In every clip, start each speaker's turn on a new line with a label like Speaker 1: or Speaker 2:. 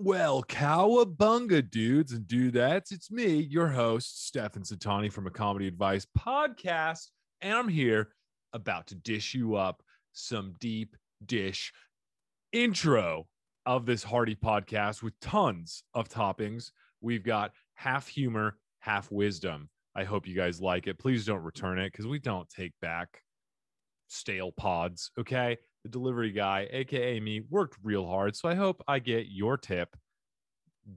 Speaker 1: Well, cowabunga, dudes and dudettes. It's me, your host, Stefan Satani from a Comedy Advice podcast. And I'm here about to dish you up some deep dish intro of this hearty podcast with tons of toppings. We've got half humor, half wisdom. I hope you guys like it. Please don't return it because we don't take back stale pods. Okay the delivery guy, aka me, worked real hard. So I hope I get your tip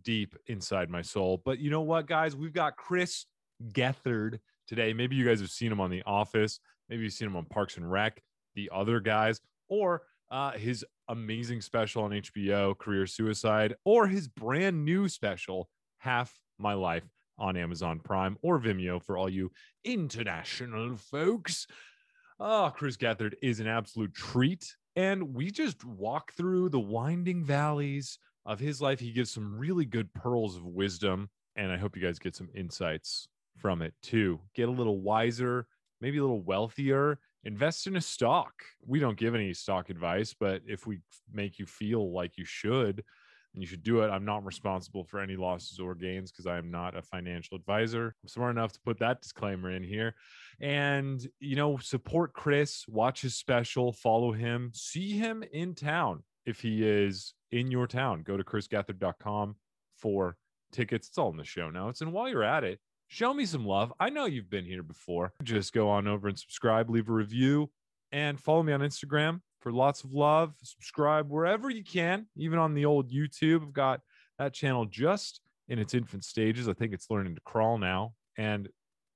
Speaker 1: deep inside my soul. But you know what, guys? We've got Chris Gethard today. Maybe you guys have seen him on The Office. Maybe you've seen him on Parks and Rec, the other guys, or uh, his amazing special on HBO, Career Suicide, or his brand new special, Half My Life, on Amazon Prime or Vimeo for all you international folks. Oh, Chris Gethard is an absolute treat. And we just walk through the winding valleys of his life. He gives some really good pearls of wisdom. And I hope you guys get some insights from it too. Get a little wiser, maybe a little wealthier. Invest in a stock. We don't give any stock advice, but if we make you feel like you should, and you should do it. I'm not responsible for any losses or gains because I am not a financial advisor. I'm smart enough to put that disclaimer in here. And, you know, support Chris, watch his special, follow him, see him in town if he is in your town. Go to chrisgethard.com for tickets. It's all in the show notes. And while you're at it, show me some love. I know you've been here before. Just go on over and subscribe, leave a review, and follow me on Instagram for lots of love. Subscribe wherever you can, even on the old YouTube. I've got that channel just in its infant stages. I think it's learning to crawl now and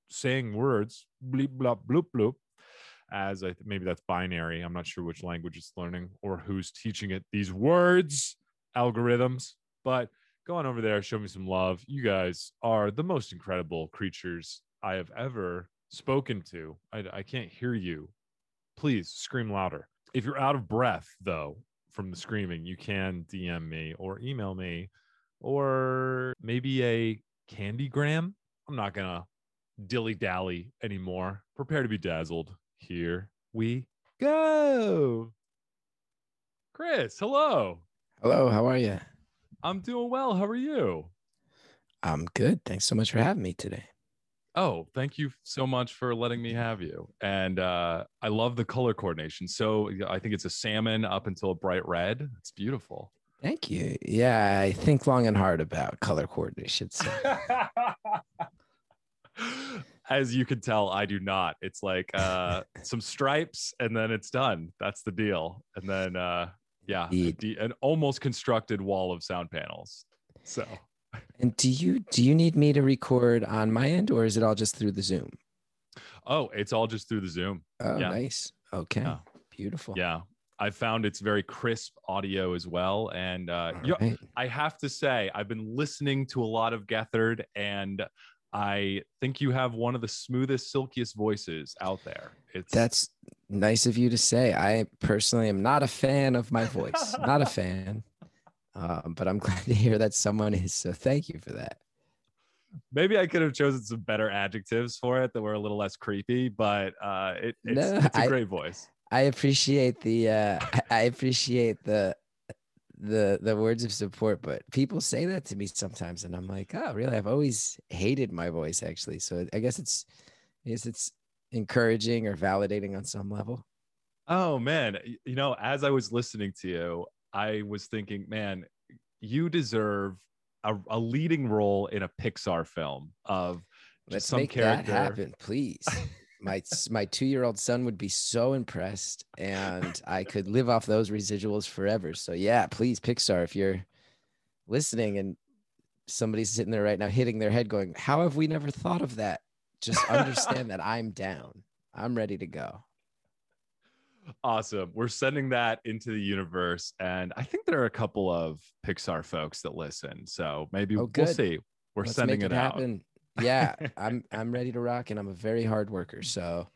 Speaker 1: saying words, bleep, blop, bloop, bloop, as I th- maybe that's binary. I'm not sure which language it's learning or who's teaching it these words, algorithms. But go on over there, show me some love. You guys are the most incredible creatures I have ever spoken to. I, I can't hear you. Please scream louder. If you're out of breath, though, from the screaming, you can DM me or email me or maybe a candygram. I'm not going to dilly dally anymore. Prepare to be dazzled. Here we go. Chris, hello.
Speaker 2: Hello, how are you?
Speaker 1: I'm doing well. How are you?
Speaker 2: I'm good. Thanks so much for having me today.
Speaker 1: Oh, thank you so much for letting me have you. And uh, I love the color coordination. So I think it's a salmon up until a bright red. It's beautiful.
Speaker 2: Thank you. Yeah, I think long and hard about color coordination. So.
Speaker 1: As you can tell, I do not. It's like uh, some stripes and then it's done. That's the deal. And then, uh, yeah, an almost constructed wall of sound panels. So
Speaker 2: and do you do you need me to record on my end or is it all just through the Zoom?
Speaker 1: Oh, it's all just through the Zoom.
Speaker 2: Oh, yeah. nice. Okay. Yeah. Beautiful.
Speaker 1: Yeah. I found it's very crisp audio as well. And uh, right. I have to say, I've been listening to a lot of Gethard, and I think you have one of the smoothest, silkiest voices out there.
Speaker 2: It's that's nice of you to say. I personally am not a fan of my voice. not a fan. Um, but I'm glad to hear that someone is. So thank you for that.
Speaker 1: Maybe I could have chosen some better adjectives for it that were a little less creepy, but uh, it, it's, no, it's a I, great voice.
Speaker 2: I appreciate the uh, I appreciate the the the words of support, but people say that to me sometimes, and I'm like, oh, really? I've always hated my voice, actually. So I guess it's I guess it's encouraging or validating on some level.
Speaker 1: Oh man, you know, as I was listening to you, I was thinking, man, you deserve a, a leading role in a Pixar film of
Speaker 2: Let's some make character. that happen, please. my my two year old son would be so impressed, and I could live off those residuals forever. So yeah, please, Pixar, if you're listening and somebody's sitting there right now hitting their head, going, "How have we never thought of that?" Just understand that I'm down. I'm ready to go.
Speaker 1: Awesome. We're sending that into the universe. And I think there are a couple of Pixar folks that listen. So maybe oh, we'll see. We're Let's sending it, it happen.
Speaker 2: out. yeah, I'm I'm ready to rock and I'm a very hard worker. So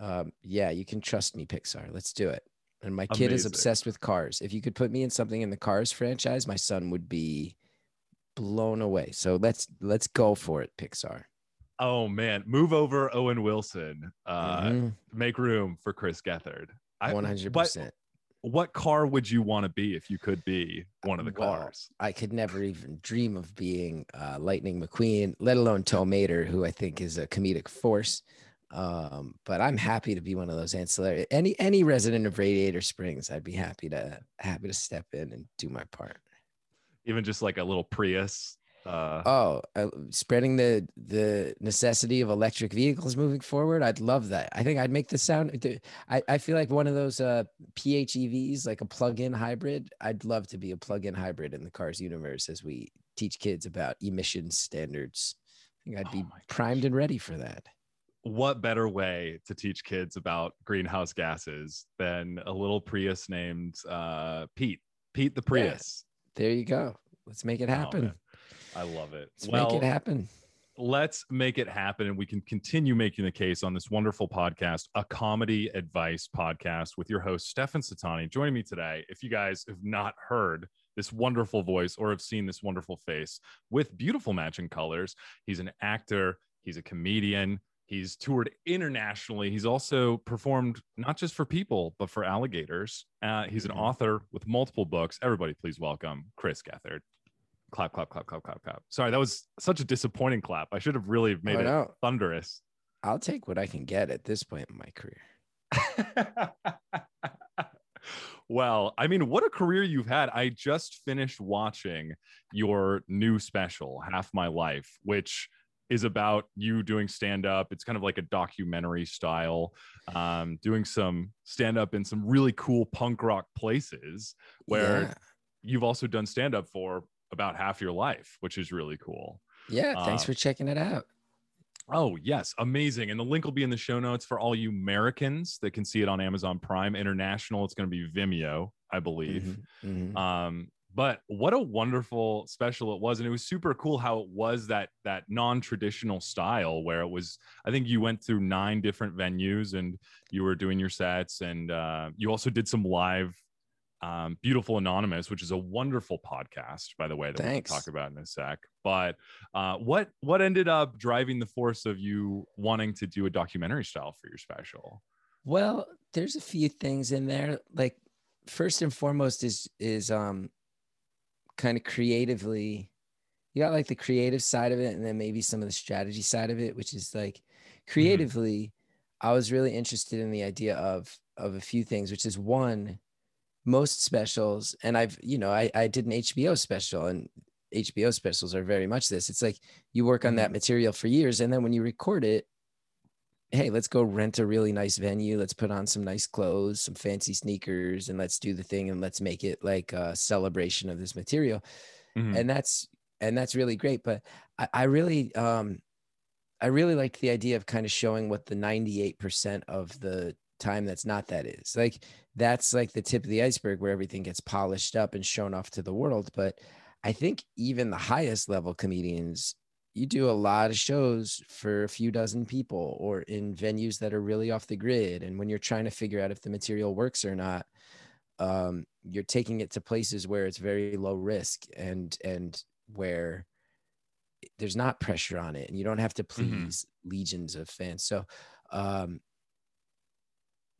Speaker 2: um, yeah, you can trust me, Pixar. Let's do it. And my kid Amazing. is obsessed with cars. If you could put me in something in the Cars franchise, my son would be blown away. So let's let's go for it, Pixar.
Speaker 1: Oh man, move over Owen Wilson. Uh, mm-hmm. Make room for Chris Gethard.
Speaker 2: One hundred percent.
Speaker 1: what car would you want to be if you could be one of the well, cars?
Speaker 2: I could never even dream of being uh, Lightning McQueen, let alone Tow Mater, who I think is a comedic force. Um, but I'm happy to be one of those ancillary any any resident of Radiator Springs. I'd be happy to happy to step in and do my part.
Speaker 1: Even just like a little Prius
Speaker 2: uh, oh, uh, spreading the the necessity of electric vehicles moving forward. I'd love that. I think I'd make the sound. I, I feel like one of those uh, PHEVs, like a plug-in hybrid. I'd love to be a plug-in hybrid in the cars universe as we teach kids about emissions standards. I think I'd be oh primed and ready for that.
Speaker 1: What better way to teach kids about greenhouse gases than a little Prius named uh, Pete? Pete the Prius.
Speaker 2: Yeah, there you go. Let's make it oh, happen. Oh,
Speaker 1: I love it.
Speaker 2: Let's well, make it happen.
Speaker 1: Let's make it happen. And we can continue making the case on this wonderful podcast, a comedy advice podcast with your host, Stefan Satani. Joining me today, if you guys have not heard this wonderful voice or have seen this wonderful face with beautiful matching colors, he's an actor, he's a comedian, He's toured internationally. He's also performed not just for people, but for alligators. Uh, he's an mm-hmm. author with multiple books. Everybody, please welcome Chris Gethard clap, clap, clap, clap, clap, clap. Sorry, that was such a disappointing clap. I should have really made oh, it no. thunderous.
Speaker 2: I'll take what I can get at this point in my career.
Speaker 1: well, I mean, what a career you've had. I just finished watching your new special, Half My Life, which is about you doing stand up. It's kind of like a documentary style, um, doing some stand up in some really cool punk rock places where yeah. you've also done stand up for about half your life, which is really cool.
Speaker 2: Yeah, thanks uh, for checking it out.
Speaker 1: Oh, yes, amazing. And the link will be in the show notes for all you Americans that can see it on Amazon Prime. International, it's going to be Vimeo, I believe. Mm-hmm, mm-hmm. Um, but what a wonderful special it was and it was super cool how it was that that non-traditional style where it was i think you went through nine different venues and you were doing your sets and uh, you also did some live um, Beautiful Anonymous, which is a wonderful podcast, by the way, that Thanks. we'll talk about in a sec. But uh, what what ended up driving the force of you wanting to do a documentary style for your special?
Speaker 2: Well, there's a few things in there. Like first and foremost is is um kind of creatively you got like the creative side of it and then maybe some of the strategy side of it which is like mm-hmm. creatively mm-hmm. i was really interested in the idea of of a few things which is one most specials and i've you know i, I did an hbo special and hbo specials are very much this it's like you work on that mm-hmm. material for years and then when you record it hey let's go rent a really nice venue let's put on some nice clothes some fancy sneakers and let's do the thing and let's make it like a celebration of this material mm-hmm. and that's and that's really great but I, I really um i really liked the idea of kind of showing what the 98% of the time that's not that is like that's like the tip of the iceberg where everything gets polished up and shown off to the world but i think even the highest level comedians you do a lot of shows for a few dozen people or in venues that are really off the grid and when you're trying to figure out if the material works or not um, you're taking it to places where it's very low risk and and where there's not pressure on it and you don't have to mm-hmm. please mm-hmm. legions of fans so um,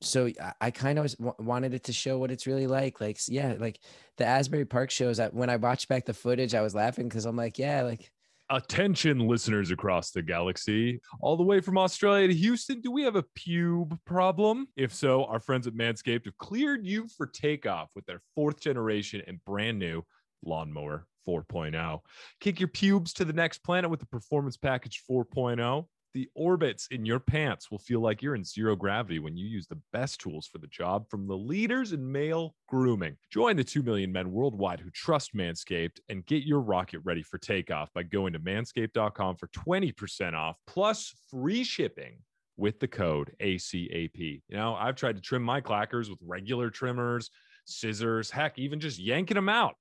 Speaker 2: so I, kind of wanted it to show what it's really like. Like, yeah, like the Asbury Park shows. I, when I watched back the footage, I was laughing because I'm like, yeah, like.
Speaker 1: Attention, listeners across the galaxy, all the way from Australia to Houston. Do we have a pube problem? If so, our friends at Manscaped have cleared you for takeoff with their fourth generation and brand new lawnmower 4.0. Kick your pubes to the next planet with the Performance Package 4.0 the orbits in your pants will feel like you're in zero gravity when you use the best tools for the job from the leaders in male grooming. Join the 2 million men worldwide who trust Manscaped and get your rocket ready for takeoff by going to manscaped.com for 20% off plus free shipping with the code ACAP. You know, I've tried to trim my clackers with regular trimmers, scissors, heck, even just yanking them out.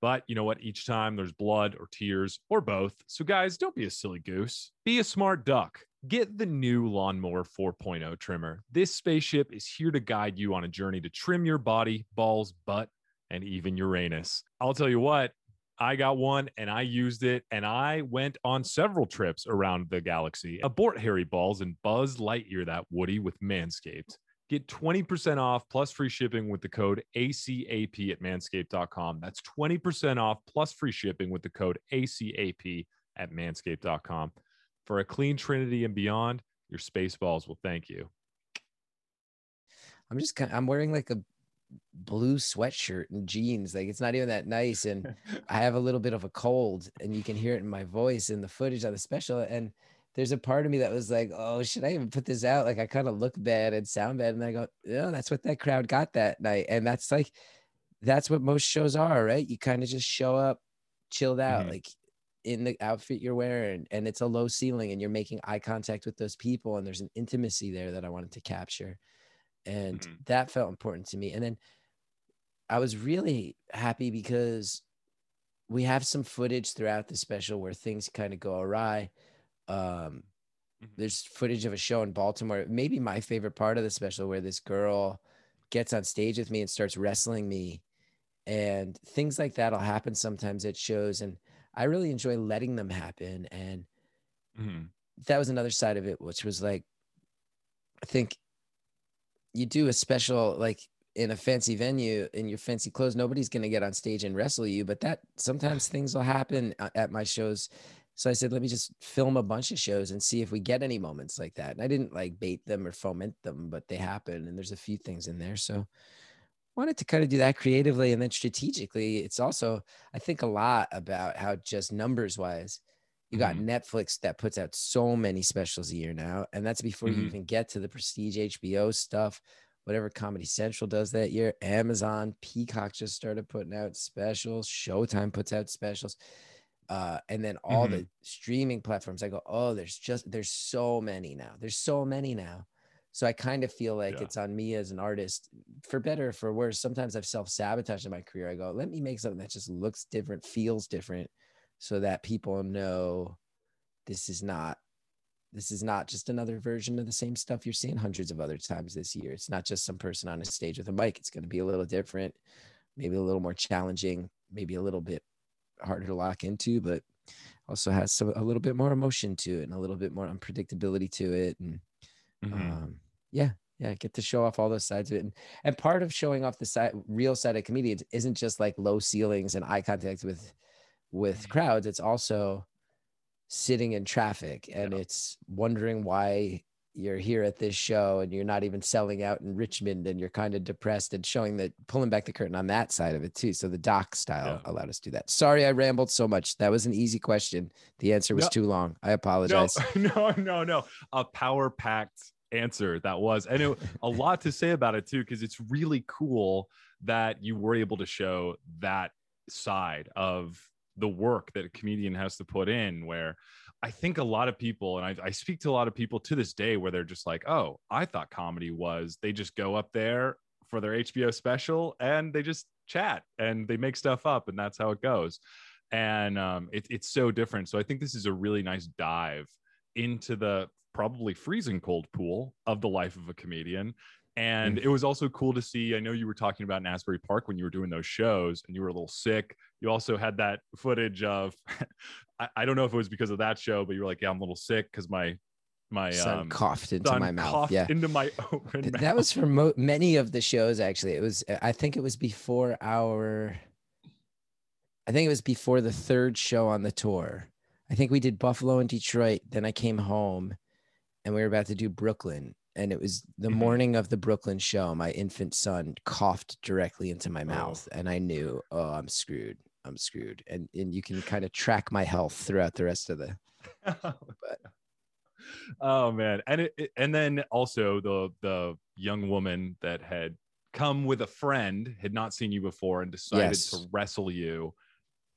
Speaker 1: But you know what? Each time there's blood or tears or both. So, guys, don't be a silly goose. Be a smart duck. Get the new Lawnmower 4.0 trimmer. This spaceship is here to guide you on a journey to trim your body, balls, butt, and even Uranus. I'll tell you what, I got one and I used it and I went on several trips around the galaxy. Abort hairy balls and Buzz Lightyear that Woody with Manscaped. Get 20% off plus free shipping with the code ACAP at manscaped.com. That's 20% off plus free shipping with the code ACAP at manscaped.com. For a clean trinity and beyond, your space balls will thank you.
Speaker 2: I'm just kind of, I'm wearing like a blue sweatshirt and jeans. Like it's not even that nice. And I have a little bit of a cold and you can hear it in my voice in the footage of the special. And there's a part of me that was like, oh, should I even put this out? Like I kind of look bad and sound bad. And I go, yeah, that's what that crowd got that night. And that's like, that's what most shows are, right? You kind of just show up, chilled out, mm-hmm. like in the outfit you're wearing, and it's a low ceiling, and you're making eye contact with those people, and there's an intimacy there that I wanted to capture and mm-hmm. that felt important to me and then i was really happy because we have some footage throughout the special where things kind of go awry um, mm-hmm. there's footage of a show in baltimore maybe my favorite part of the special where this girl gets on stage with me and starts wrestling me and things like that'll happen sometimes at shows and i really enjoy letting them happen and mm-hmm. that was another side of it which was like i think you do a special like in a fancy venue in your fancy clothes, nobody's going to get on stage and wrestle you. But that sometimes things will happen uh, at my shows. So I said, let me just film a bunch of shows and see if we get any moments like that. And I didn't like bait them or foment them, but they happen. And there's a few things in there. So wanted to kind of do that creatively and then strategically. It's also, I think a lot about how just numbers wise, you got mm-hmm. Netflix that puts out so many specials a year now, and that's before mm-hmm. you even get to the prestige HBO stuff. Whatever Comedy Central does that year, Amazon, Peacock just started putting out specials. Showtime puts out specials, uh, and then all mm-hmm. the streaming platforms. I go, oh, there's just there's so many now. There's so many now. So I kind of feel like yeah. it's on me as an artist, for better for worse. Sometimes I've self sabotaged in my career. I go, let me make something that just looks different, feels different, so that people know this is not this is not just another version of the same stuff you're seeing hundreds of other times this year. It's not just some person on a stage with a mic. It's going to be a little different, maybe a little more challenging, maybe a little bit harder to lock into, but also has some, a little bit more emotion to it and a little bit more unpredictability to it. And mm-hmm. um, yeah, yeah, get to show off all those sides of it. And, and part of showing off the side, real side of comedians isn't just like low ceilings and eye contact with with crowds it's also sitting in traffic and yeah. it's wondering why you're here at this show and you're not even selling out in Richmond and you're kind of depressed and showing that pulling back the curtain on that side of it too. So the doc style yeah. allowed us to do that. Sorry, I rambled so much. That was an easy question. The answer was no, too long. I apologize.
Speaker 1: No, no, no, no. A power packed answer that was, and it, a lot to say about it too, because it's really cool that you were able to show that side of the work that a comedian has to put in where I think a lot of people, and I, I, speak to a lot of people to this day where they're just like, oh, I thought comedy was they just go up there for their HBO special and they just chat and they make stuff up and that's how it goes. And um, it, it's so different. So I think this is a really nice dive into the probably freezing cold pool of the life of a comedian and mm. it was also cool to see. I know you were talking about in Asbury Park when you were doing those shows and you were a little sick. You also had that footage of, I, I, don't know if it was because of that show, but you were like, yeah, I'm a little sick because my my
Speaker 2: son
Speaker 1: um,
Speaker 2: coughed into my mouth. Yeah,
Speaker 1: into my open.
Speaker 2: That was for mo- many of the shows. Actually, it was. I think it was before our. I think it was before the third show on the tour. I think we did Buffalo and Detroit. Then I came home, and we were about to do Brooklyn and it was the mm-hmm. morning of the Brooklyn show. My infant son coughed directly into my oh. mouth, oh. and I knew, oh, I'm screwed. I'm screwed. And and you can kind of track my health throughout the rest of the.
Speaker 1: but. Oh man, and it, it, and then also the the young woman that had come with a friend had not seen you before and decided yes. to wrestle you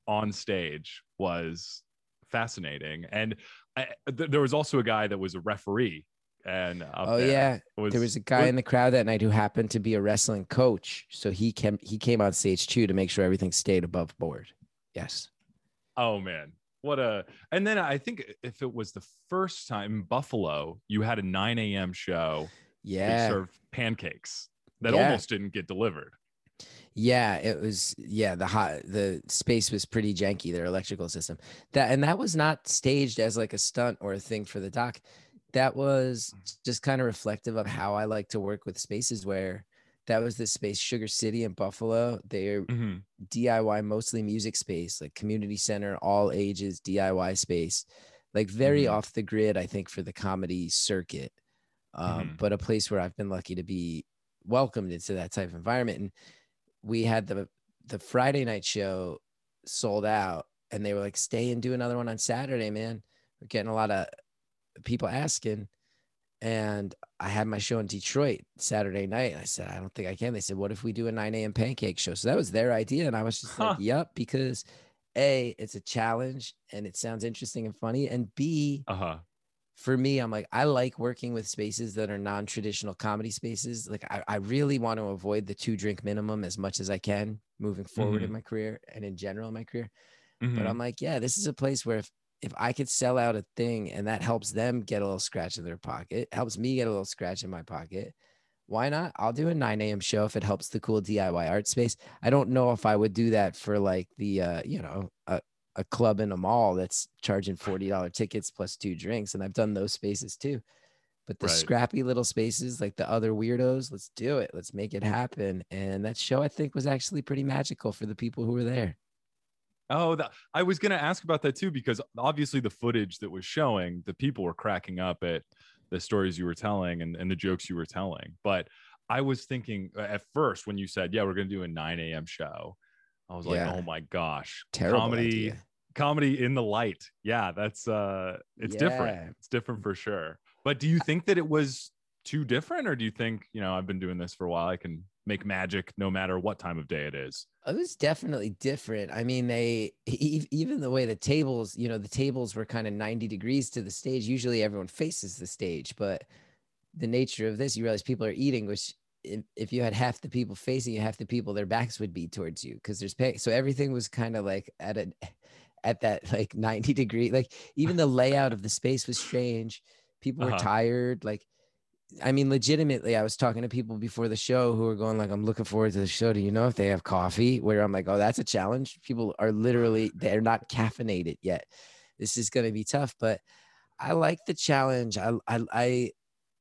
Speaker 1: on stage was fascinating and I, th- there was also a guy that was a referee and
Speaker 2: oh yeah, was, there was a guy was, in the crowd that night who happened to be a wrestling coach, so he came he came on stage too to make sure everything stayed above board. Yes.
Speaker 1: Oh man, what a! And then I think if it was the first time in Buffalo, you had a 9 a.m. show.
Speaker 2: Yeah.
Speaker 1: Served pancakes that yeah. almost didn't get delivered.
Speaker 2: Yeah, it was. Yeah, the hot the space was pretty janky. Their electrical system that and that was not staged as like a stunt or a thing for the doc that was just kind of reflective of how I like to work with spaces where that was the space Sugar City in Buffalo. They're mm-hmm. DIY, mostly music space, like community center, all ages DIY space, like very mm-hmm. off the grid, I think, for the comedy circuit. Um, mm-hmm. But a place where I've been lucky to be welcomed into that type of environment. And we had the the Friday night show sold out, and they were like, "Stay and do another one on Saturday, man." We're getting a lot of people asking. And I had my show in Detroit Saturday night. And I said, I don't think I can. They said, What if we do a 9 a.m. pancake show? So that was their idea. And I was just huh. like, Yep, because A, it's a challenge and it sounds interesting and funny. And B, uh-huh. for me, I'm like, I like working with spaces that are non traditional comedy spaces. Like, I, I, really want to avoid the two drink minimum as much as I can moving forward mm-hmm. in my career and in general in my career. Mm-hmm. But I'm like, yeah, this is a place where if if I could sell out a thing and that helps them get a little scratch in their pocket, helps me get a little scratch in my pocket, why not? I'll do a 9 a.m. show if it helps the cool DIY art space. I don't know if I would do that for like the, uh, you know, a, a club in a mall that's charging $40 tickets plus two drinks. And I've done those spaces too. But the right. scrappy little spaces like the other weirdos, let's do it. Let's make it happen. And that show, I think, was actually pretty magical for the people who were there.
Speaker 1: Oh, the, I was going to ask about that too, because obviously the footage that was showing, the people were cracking up at the stories you were telling and, and the jokes you were telling. But I was thinking at first when you said, yeah, we're going to do a 9 a.m. show, I was yeah. like, oh my gosh,
Speaker 2: Terrible
Speaker 1: comedy,
Speaker 2: idea.
Speaker 1: comedy in the light. Yeah, that's, uh, it's yeah. different. It's different for sure. But do you think that it was too different or do you think, you know, I've been doing this for a while, I can make magic no matter what time of day it is.
Speaker 2: It was definitely different. I mean, they even the way the tables, you know, the tables were kind of 90 degrees to the stage. Usually everyone faces the stage, but the nature of this, you realize people are eating, which if, if you had half the people facing you, half the people, their backs would be towards you because there's pay. So everything was kind of like at a at that like 90 degree, like even the layout of the space was strange. People were uh-huh. tired, like I mean, legitimately, I was talking to people before the show who were going like, "I'm looking forward to the show. Do you know if they have coffee?" Where I'm like, "Oh, that's a challenge." People are literally they're not caffeinated yet. This is going to be tough, but I like the challenge. I I I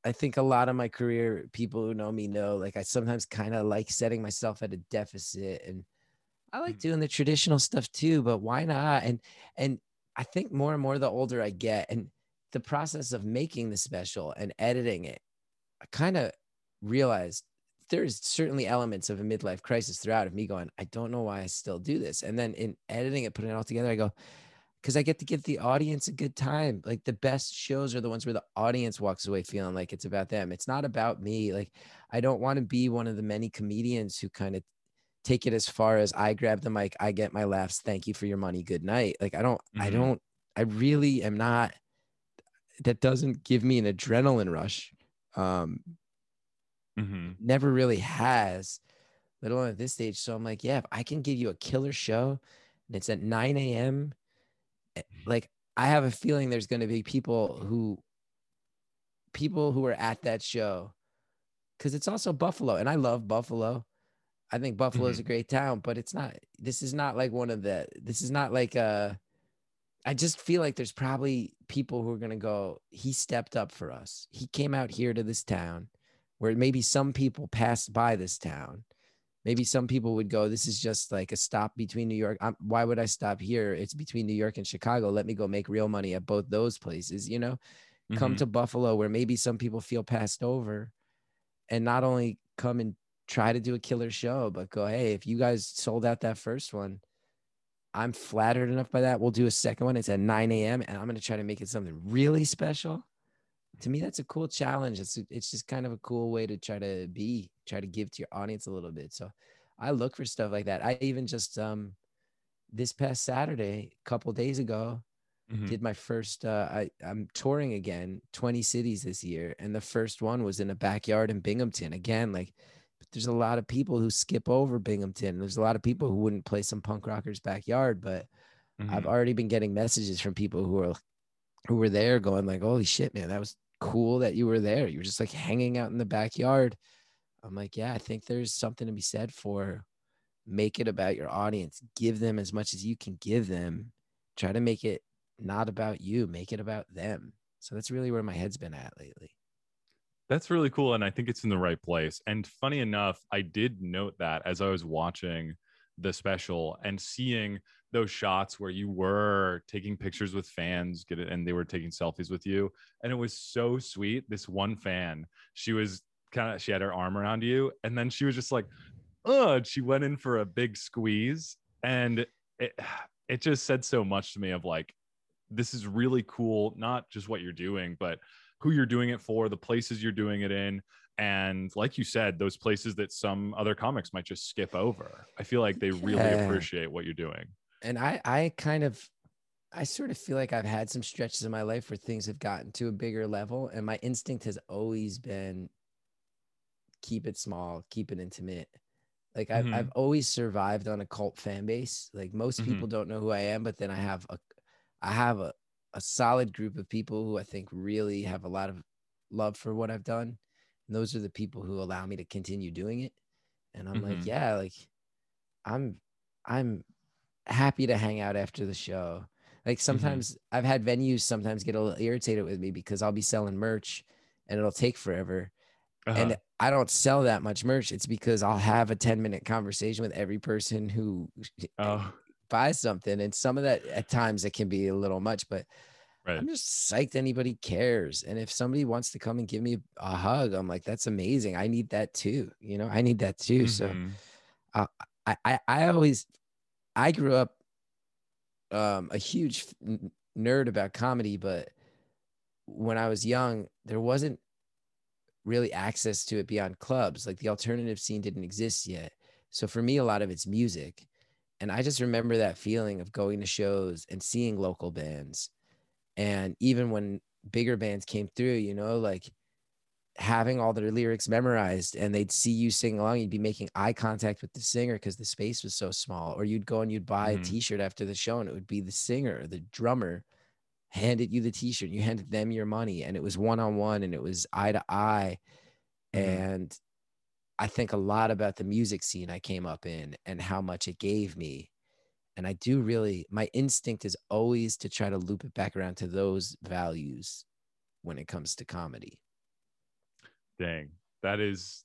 Speaker 2: I think a lot of my career, people who know me know, like I sometimes kind of like setting myself at a deficit, and I like mm. doing the traditional stuff too. But why not? And and I think more and more the older I get, and the process of making the special and editing it I kind of realized there's certainly elements of a midlife crisis throughout of me going, I don't know why I still do this. And then in editing it, putting it all together, I go, because I get to give the audience a good time. Like the best shows are the ones where the audience walks away feeling like it's about them. It's not about me. Like I don't want to be one of the many comedians who kind of take it as far as I grab the mic, I get my laughs. Thank you for your money. Good night. Like I don't, mm-hmm. I don't, I really am not. That doesn't give me an adrenaline rush um, mm-hmm. never really has, let alone at this stage. So I'm like, yeah, if I can give you a killer show and it's at 9 a.m., eh, like I have a feeling there's going to be people who, people who are at that show, because it's also Buffalo, and I love Buffalo. I think Buffalo is mm-hmm. a great town, but it's not. This is not like one of the. This is not like a I just feel like there's probably people who are going to go, he stepped up for us. He came out here to this town where maybe some people passed by this town. Maybe some people would go, this is just like a stop between New York. I'm, why would I stop here? It's between New York and Chicago. Let me go make real money at both those places, you know? Mm-hmm. Come to Buffalo where maybe some people feel passed over and not only come and try to do a killer show, but go, hey, if you guys sold out that first one, I'm flattered enough by that. We'll do a second one. It's at 9 a.m. and I'm going to try to make it something really special. To me, that's a cool challenge. It's it's just kind of a cool way to try to be, try to give to your audience a little bit. So I look for stuff like that. I even just um this past Saturday, a couple days ago, mm-hmm. did my first uh I, I'm touring again, 20 cities this year. And the first one was in a backyard in Binghamton. Again, like there's a lot of people who skip over Binghamton. There's a lot of people who wouldn't play some punk rockers backyard, but mm-hmm. I've already been getting messages from people who are who were there going like, "Holy shit, man, that was cool that you were there. You were just like hanging out in the backyard." I'm like, "Yeah, I think there's something to be said for make it about your audience. Give them as much as you can give them. Try to make it not about you, make it about them." So that's really where my head's been at lately.
Speaker 1: That's really cool. And I think it's in the right place. And funny enough, I did note that as I was watching the special and seeing those shots where you were taking pictures with fans get it and they were taking selfies with you and it was so sweet this one fan she was kind of she had her arm around you and then she was just like oh she went in for a big squeeze and it it just said so much to me of like this is really cool not just what you're doing but who you're doing it for the places you're doing it in and like you said those places that some other comics might just skip over i feel like they really yeah. appreciate what you're doing
Speaker 2: and i i kind of i sort of feel like i've had some stretches in my life where things have gotten to a bigger level and my instinct has always been keep it small keep it intimate like I've, mm-hmm. I've always survived on a cult fan base like most mm-hmm. people don't know who i am but then i have a i have a, a solid group of people who i think really have a lot of love for what i've done and those are the people who allow me to continue doing it and i'm mm-hmm. like yeah like i'm i'm happy to hang out after the show like mm-hmm. sometimes mm-hmm. i've had venues sometimes get a little irritated with me because i'll be selling merch and it'll take forever uh-huh. and i don't sell that much merch it's because i'll have a 10 minute conversation with every person who oh. Buys something and some of that at times it can be a little much but Right. I'm just psyched anybody cares. And if somebody wants to come and give me a hug, I'm like, that's amazing. I need that too. You know, I need that too. Mm-hmm. So uh, I, I, I always, I grew up um, a huge nerd about comedy, but when I was young, there wasn't really access to it beyond clubs. Like the alternative scene didn't exist yet. So for me, a lot of it's music. And I just remember that feeling of going to shows and seeing local bands and even when bigger bands came through, you know, like having all their lyrics memorized and they'd see you sing along, you'd be making eye contact with the singer because the space was so small. Or you'd go and you'd buy mm-hmm. a t-shirt after the show and it would be the singer, the drummer handed you the t-shirt, you handed them your money and it was one-on-one and it was eye to eye. Mm-hmm. And I think a lot about the music scene I came up in and how much it gave me and i do really my instinct is always to try to loop it back around to those values when it comes to comedy
Speaker 1: dang that is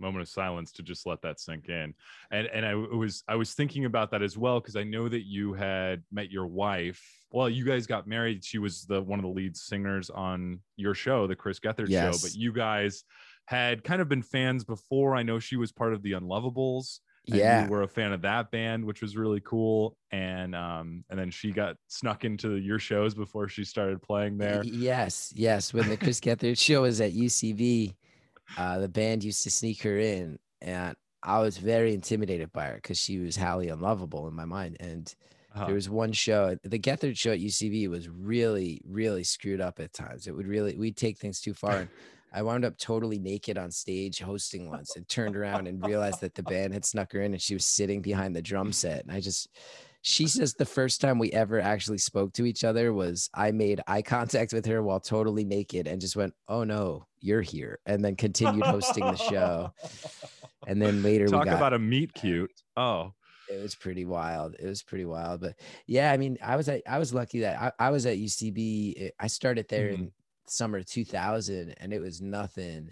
Speaker 1: moment of silence to just let that sink in and and i was i was thinking about that as well because i know that you had met your wife well you guys got married she was the one of the lead singers on your show the chris gethard yes. show but you guys had kind of been fans before. I know she was part of the unlovables
Speaker 2: yeah
Speaker 1: you were a fan of that band which was really cool. And um and then she got snuck into your shows before she started playing there.
Speaker 2: yes yes. When the chris gethard show was at ucb uh the band used to sneak her in and i was very intimidated by her because she was Hallie unlovable in my mind. And uh-huh. there was one show the gethard show at ucb was really really screwed up at times. It would really we'd take things too far and I wound up totally naked on stage hosting once and turned around and realized that the band had snuck her in and she was sitting behind the drum set. And I just, she says the first time we ever actually spoke to each other was I made eye contact with her while totally naked and just went, Oh no, you're here. And then continued hosting the show. And then later
Speaker 1: talk
Speaker 2: we got,
Speaker 1: about a meet cute. Oh,
Speaker 2: it was pretty wild. It was pretty wild. But yeah, I mean, I was at, I was lucky that I, I was at UCB. I started there mm-hmm. in summer 2000 and it was nothing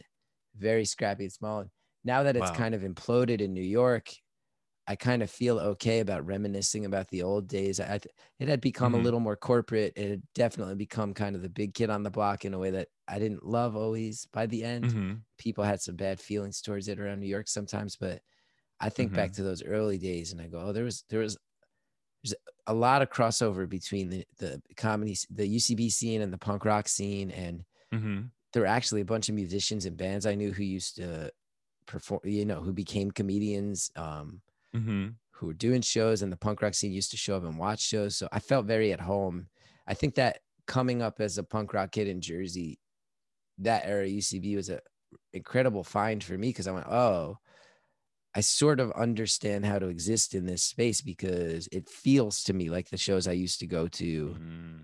Speaker 2: very scrappy and small now that it's wow. kind of imploded in new york i kind of feel okay about reminiscing about the old days I, it had become mm-hmm. a little more corporate it had definitely become kind of the big kid on the block in a way that i didn't love always by the end mm-hmm. people had some bad feelings towards it around new york sometimes but i think mm-hmm. back to those early days and i go oh there was there was there's a lot of crossover between the, the comedy, the UCB scene and the punk rock scene. And mm-hmm. there were actually a bunch of musicians and bands I knew who used to perform, you know, who became comedians, um, mm-hmm. who were doing shows and the punk rock scene used to show up and watch shows. So I felt very at home. I think that coming up as a punk rock kid in Jersey, that era UCB was a incredible find for me because I went, oh, I sort of understand how to exist in this space because it feels to me like the shows I used to go to mm-hmm.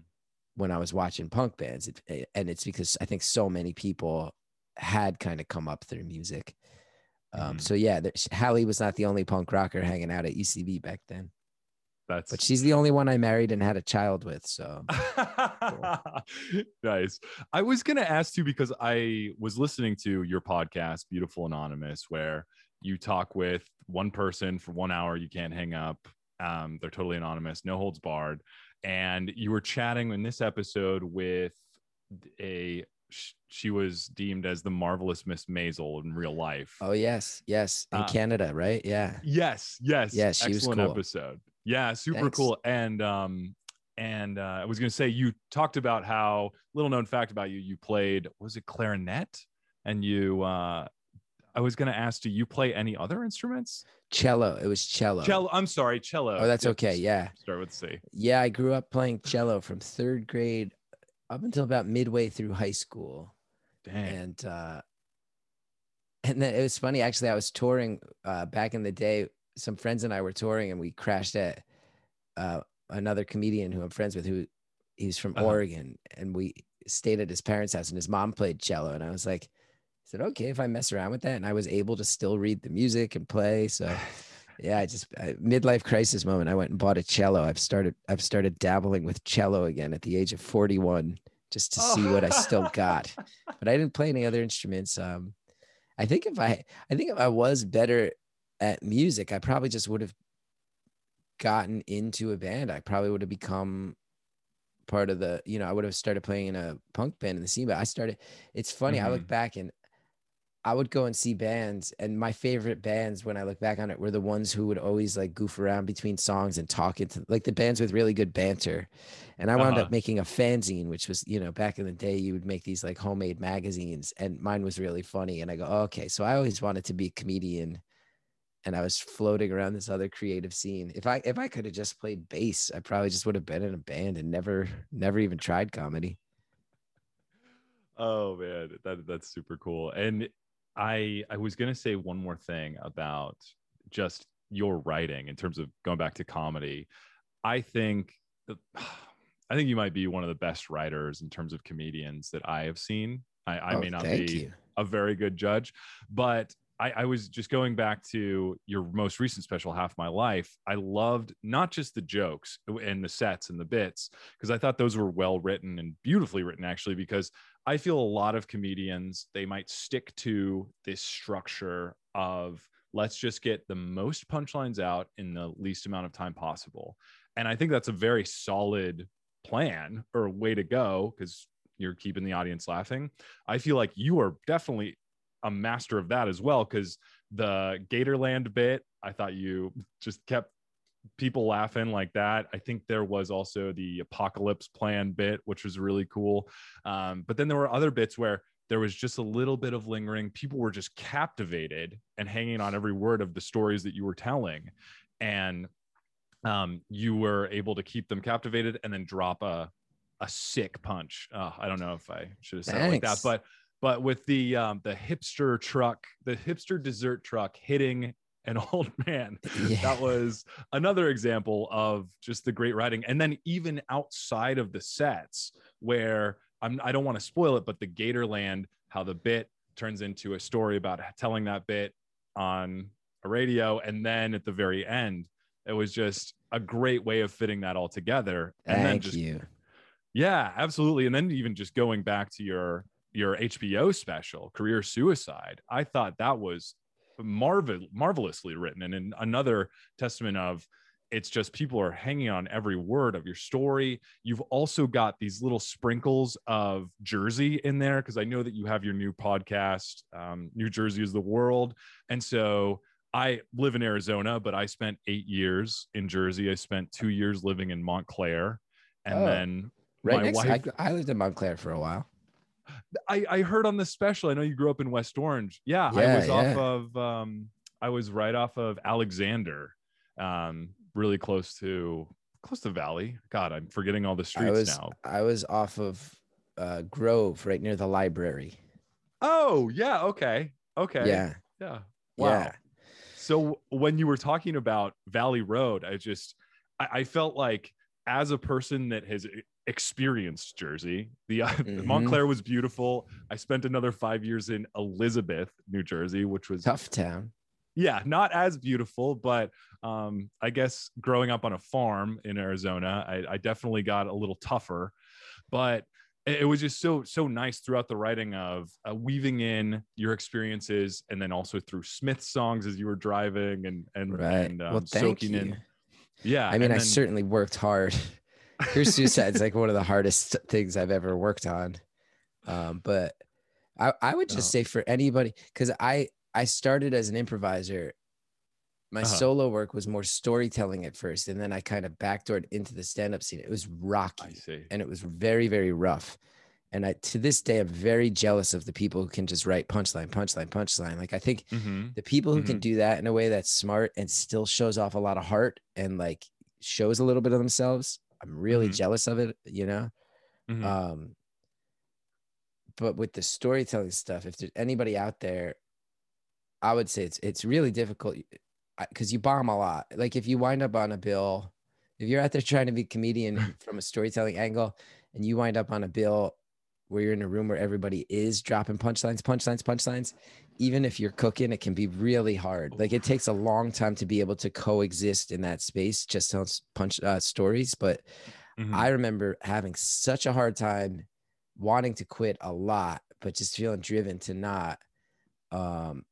Speaker 2: when I was watching punk bands. It, eh, and it's because I think so many people had kind of come up through music. Um, mm-hmm. So yeah, Hallie was not the only punk rocker hanging out at UCB back then.
Speaker 1: That's
Speaker 2: but she's the only one I married and had a child with. So
Speaker 1: nice. I was gonna ask you because I was listening to your podcast, Beautiful Anonymous, where you talk with one person for one hour. You can't hang up. Um, they're totally anonymous, no holds barred. And you were chatting in this episode with a she was deemed as the marvelous Miss Maisel in real life.
Speaker 2: Oh yes, yes, in uh, Canada, right? Yeah.
Speaker 1: Yes, yes.
Speaker 2: Yes, she
Speaker 1: Excellent
Speaker 2: was cool.
Speaker 1: episode. Yeah, super
Speaker 2: Thanks.
Speaker 1: cool. And um, and uh, I was gonna say you talked about how little known fact about you, you played was it clarinet, and you. uh I was gonna ask, do you play any other instruments?
Speaker 2: Cello. It was cello.
Speaker 1: Cello. I'm sorry, cello.
Speaker 2: Oh, that's okay. Yeah.
Speaker 1: Start with C.
Speaker 2: Yeah, I grew up playing cello from third grade up until about midway through high school.
Speaker 1: Dang.
Speaker 2: And uh and then it was funny actually I was touring uh back in the day some friends and I were touring and we crashed at uh another comedian who I'm friends with who he's from
Speaker 1: Uh-huh.
Speaker 2: Oregon and we stayed at his parents' house and his mom played cello and I was like said okay if I mess around with that and I was able to still read the music and play so yeah I just I, midlife crisis moment I went and bought a cello. I've started I've started dabbling with cello again at the age of 41 just to see what I still got but I didn't play any other instruments um I think if I I think if I was better at music I probably just would have gotten into a band. I probably would have become part of the you know I would have started playing in a punk band in the scene but I started it's funny I look
Speaker 1: Mhm.
Speaker 2: back and I would go and see bands and my favorite bands when I look back on it were the ones who would always like goof around between songs and talk into like the bands with really good banter and I wound
Speaker 1: Uh-huh.
Speaker 2: up making a fanzine which was you know back in the day you would make these like homemade magazines and mine was really funny and I go oh, okay so I always wanted to be a comedian and I was floating around this other creative scene if I if I could have just played bass I probably just would have been in a band and never never even tried comedy
Speaker 1: Oh man, that that's super cool. And I I was gonna say one more thing about just your writing in terms of going back to comedy. I think I think you might be one of the best writers in terms of comedians that I have seen. I, I
Speaker 2: Oh,
Speaker 1: may not be
Speaker 2: you.
Speaker 1: a very good judge, but I, I was just going back to your most recent special, Half My Life. I loved not just the jokes and the sets and the bits, because I thought those were well written and beautifully written, actually, because I feel a lot of comedians, they might stick to this structure of let's just get the most punchlines out in the least amount of time possible. And I think that's a very solid plan or way to go because you're keeping the audience laughing. I feel like you are definitely a master of that as well because the Gatorland bit, I thought you just kept people laughing like that. I think there was also the apocalypse plan bit, which was really cool. Um, but then there were other bits where there was just a little bit of lingering. People were just captivated and hanging on every word of the stories that you were telling. And um, you were able to keep them captivated and then drop a a sick punch. Uh, I don't know if I should have said it like that, but but with the um, the hipster truck, the hipster dessert truck hitting an old man,
Speaker 2: Yeah.
Speaker 1: that was another example of just the great writing. And then even outside of the sets, where I'm I don't want to spoil it, but the Gatorland, how the bit turns into a story about telling that bit on a radio, and then at the very end, it was just a great way of fitting that all together. And then
Speaker 2: Thank
Speaker 1: just
Speaker 2: you.
Speaker 1: yeah, absolutely. And then even just going back to your your HBO special, Career Suicide, I thought that was marvel marvelously written and in another testament of it's just people are hanging on every word of your story. You've also got these little sprinkles of Jersey in there because I know that you have your new podcast, um, New Jersey is the World. And so I live in Arizona, but I spent eight years in Jersey. I spent two years living in Montclair. And
Speaker 2: Oh,
Speaker 1: then
Speaker 2: Right
Speaker 1: my
Speaker 2: next,
Speaker 1: wife,
Speaker 2: I, I lived in Montclair for a while.
Speaker 1: I, I heard on the special. I know you grew up in West Orange. Yeah, I
Speaker 2: Yeah,
Speaker 1: was off of. Um, I was right off of Alexander, um, really close to close to Valley. God, I'm forgetting all the
Speaker 2: I
Speaker 1: streets
Speaker 2: was
Speaker 1: now.
Speaker 2: I was off of uh, Grove, right near the library.
Speaker 1: Oh yeah, okay, okay,
Speaker 2: Yeah,
Speaker 1: yeah. Wow.
Speaker 2: yeah.
Speaker 1: So when you were talking about Valley Road, I just I, I felt like as a person that has experienced Jersey, the uh,
Speaker 2: Mhm.
Speaker 1: Montclair was beautiful. I spent another five years in Elizabeth, New Jersey, which was
Speaker 2: Tough town.
Speaker 1: yeah, not as beautiful, but um, I guess growing up on a farm in Arizona, I, I definitely got a little tougher. But it was just so so nice throughout the writing of uh, weaving in your experiences and then also through Smith songs as you were driving and and,
Speaker 2: right.
Speaker 1: and um, well, soaking you. in. Yeah,
Speaker 2: I mean, I certainly worked hard. Here's Suicide is like one of the hardest things I've ever worked on. Um, but I, I would just oh. say for anybody, because I I started as an improviser. My uh-huh. solo work was more storytelling at first, and then I kind of backdoored into the stand-up scene. It was rocky, and it was very, very rough. And I, to this day, I'm very jealous of the people who can just write punchline, punchline, punchline. Like I think mm-hmm. the people who mm-hmm. can do that in a way that's smart and still shows off a lot of heart and like shows a little bit of themselves. I'm really mm-hmm. jealous of it, you know. Mm-hmm. Um, but with the storytelling stuff, if there's anybody out there I would say it's it's really difficult because you bomb a lot. Like if you wind up on a bill, if you're out there trying to be comedian from a storytelling angle, and you wind up on a bill where you're in a room where everybody is dropping punchlines, punchlines, punchlines, even if you're cooking, it can be really hard. Like it takes a long time to be able to coexist in that space, just tell punch uh, stories. But mm-hmm. I remember having such a hard time wanting to quit a lot, but just feeling driven to not. Um,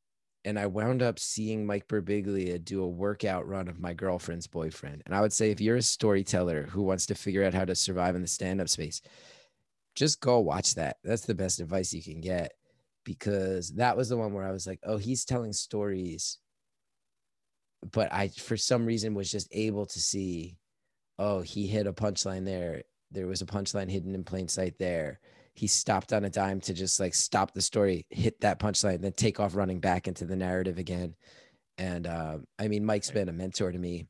Speaker 2: and I wound up seeing Mike Birbiglia do a workout run of my girlfriend's boyfriend. And I would say if you're a storyteller who wants to figure out how to survive in the stand-up space, just go watch that. That's the best advice you can get because that was the one where I was like, "Oh, he's telling stories." But I for some reason was just able to see, "Oh, he hit a punchline there. There was a punchline hidden in plain sight there." he stopped on a dime to just like stop the story, hit that punchline, then take off running back into the narrative again. And uh, I mean, Mike's been a mentor to me.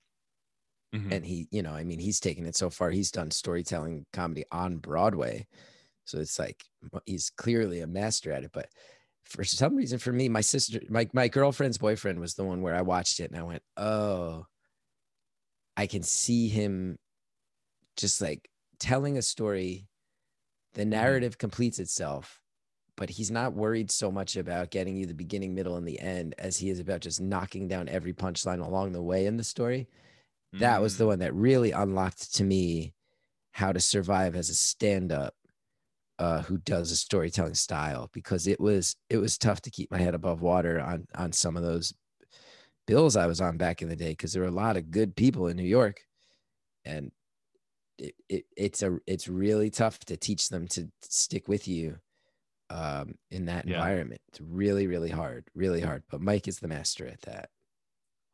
Speaker 2: Mm-hmm. And he, you know, I mean, he's taken it so far. He's done storytelling comedy on Broadway. So it's like he's clearly a master at it. But for some reason, for me, my sister, my, my girlfriend's boyfriend was the one where I watched it and I went, oh, I can see him just like telling a story the mm-hmm. narrative completes itself but he's not worried so much about getting you the beginning middle and the end as he is about just knocking down every punchline along the way in the story that was the mm. one that really unlocked to me how to survive as a stand-up uh, who does a storytelling style because it was it was tough to keep my head above water on on some of those bills I was on back in the day because there were a lot of good people in New York and it, it, it's a it's really tough to teach them to stick with you um, in that yeah. environment. It's really really hard, really hard. But Mike is the master at that.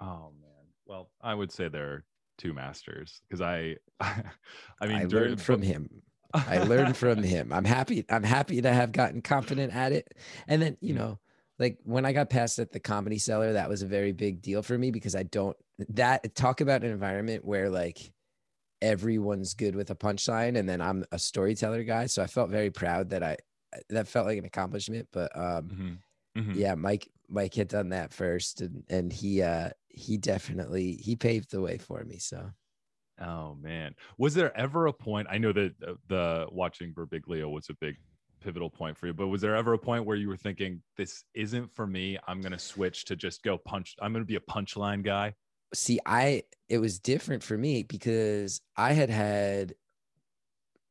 Speaker 1: Oh man, well I would say there are two masters because I, I mean,
Speaker 2: I learned from him. I learned from him. I'm happy. I'm happy to have gotten confident at it. And then you mm. know, like when I got passed at the Comedy Cellar, that was a very big deal for me because I don't that talk about an environment where like everyone's good with a punchline and then I'm a storyteller guy. So I felt very proud that I that felt like an accomplishment. But um mm-hmm. Mm-hmm. yeah, Mike Mike had done that first and and he uh he definitely he paved the way for me. So
Speaker 1: oh man. Was there ever a point I know that the watching Birbiglia was a big pivotal point for you but was there ever a point where you were thinking this isn't for me i'm going to switch to just go punch i'm going to be a punchline guy
Speaker 2: see i it was different for me because i had had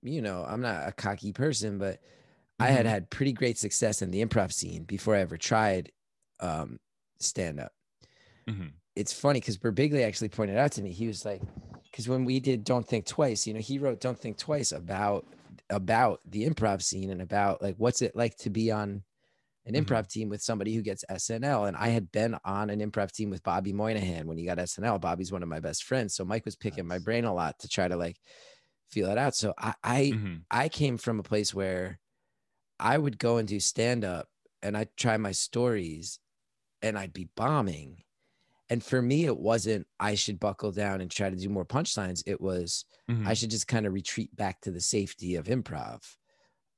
Speaker 2: you know i'm not a cocky person but mm-hmm. i had mm-hmm. had pretty great success in the improv scene before i ever tried um stand up mm-hmm. it's funny because Birbiglia actually pointed out to me he was like because when we did don't think twice you know he wrote don't think twice about about the improv scene and about like what's it like to be on an mm-hmm. improv team with somebody who gets SNL. And I had been on an improv team with Bobby Moynihan when he got SNL. Bobby's one of my best friends. So Mike was picking nice. my brain a lot to try to like feel it out. So I I, mm-hmm. I came from a place where I would go and do stand up and I'd try my stories and I'd be bombing. And for me, it wasn't I should buckle down and try to do more punchlines. It was mm-hmm. I should just kind of retreat back to the safety of improv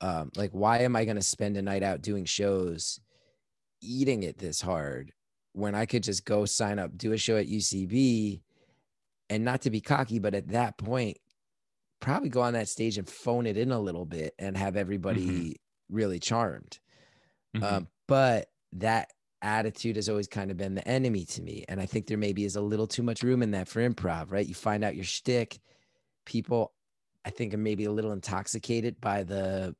Speaker 2: um, like why am i going to spend a night out doing shows eating it this hard when i could just go sign up do a show at ucb and not to be cocky but at that point probably go on that stage and phone it in a little bit and have everybody mm-hmm. really charmed mm-hmm. um, but that attitude has always kind of been the enemy to me. And I think there maybe is a little too much room in that for improv, right? You find out your shtick. People, I think, are maybe a little intoxicated by the,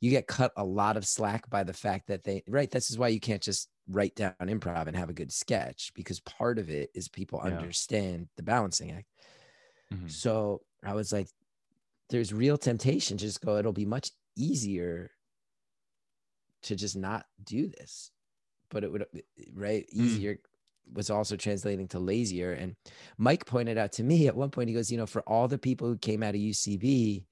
Speaker 2: you get cut a lot of slack by the fact that they, right? This is why you can't just write down improv and have a good sketch because part of it is people yeah. understand the balancing act. Mm-hmm. So I was like, there's real temptation to just go, it'll be much easier to just not do this but it would right hmm. easier mm. was also translating to lazier and mike pointed out to me at one point he goes you know for all the people who came out of ucb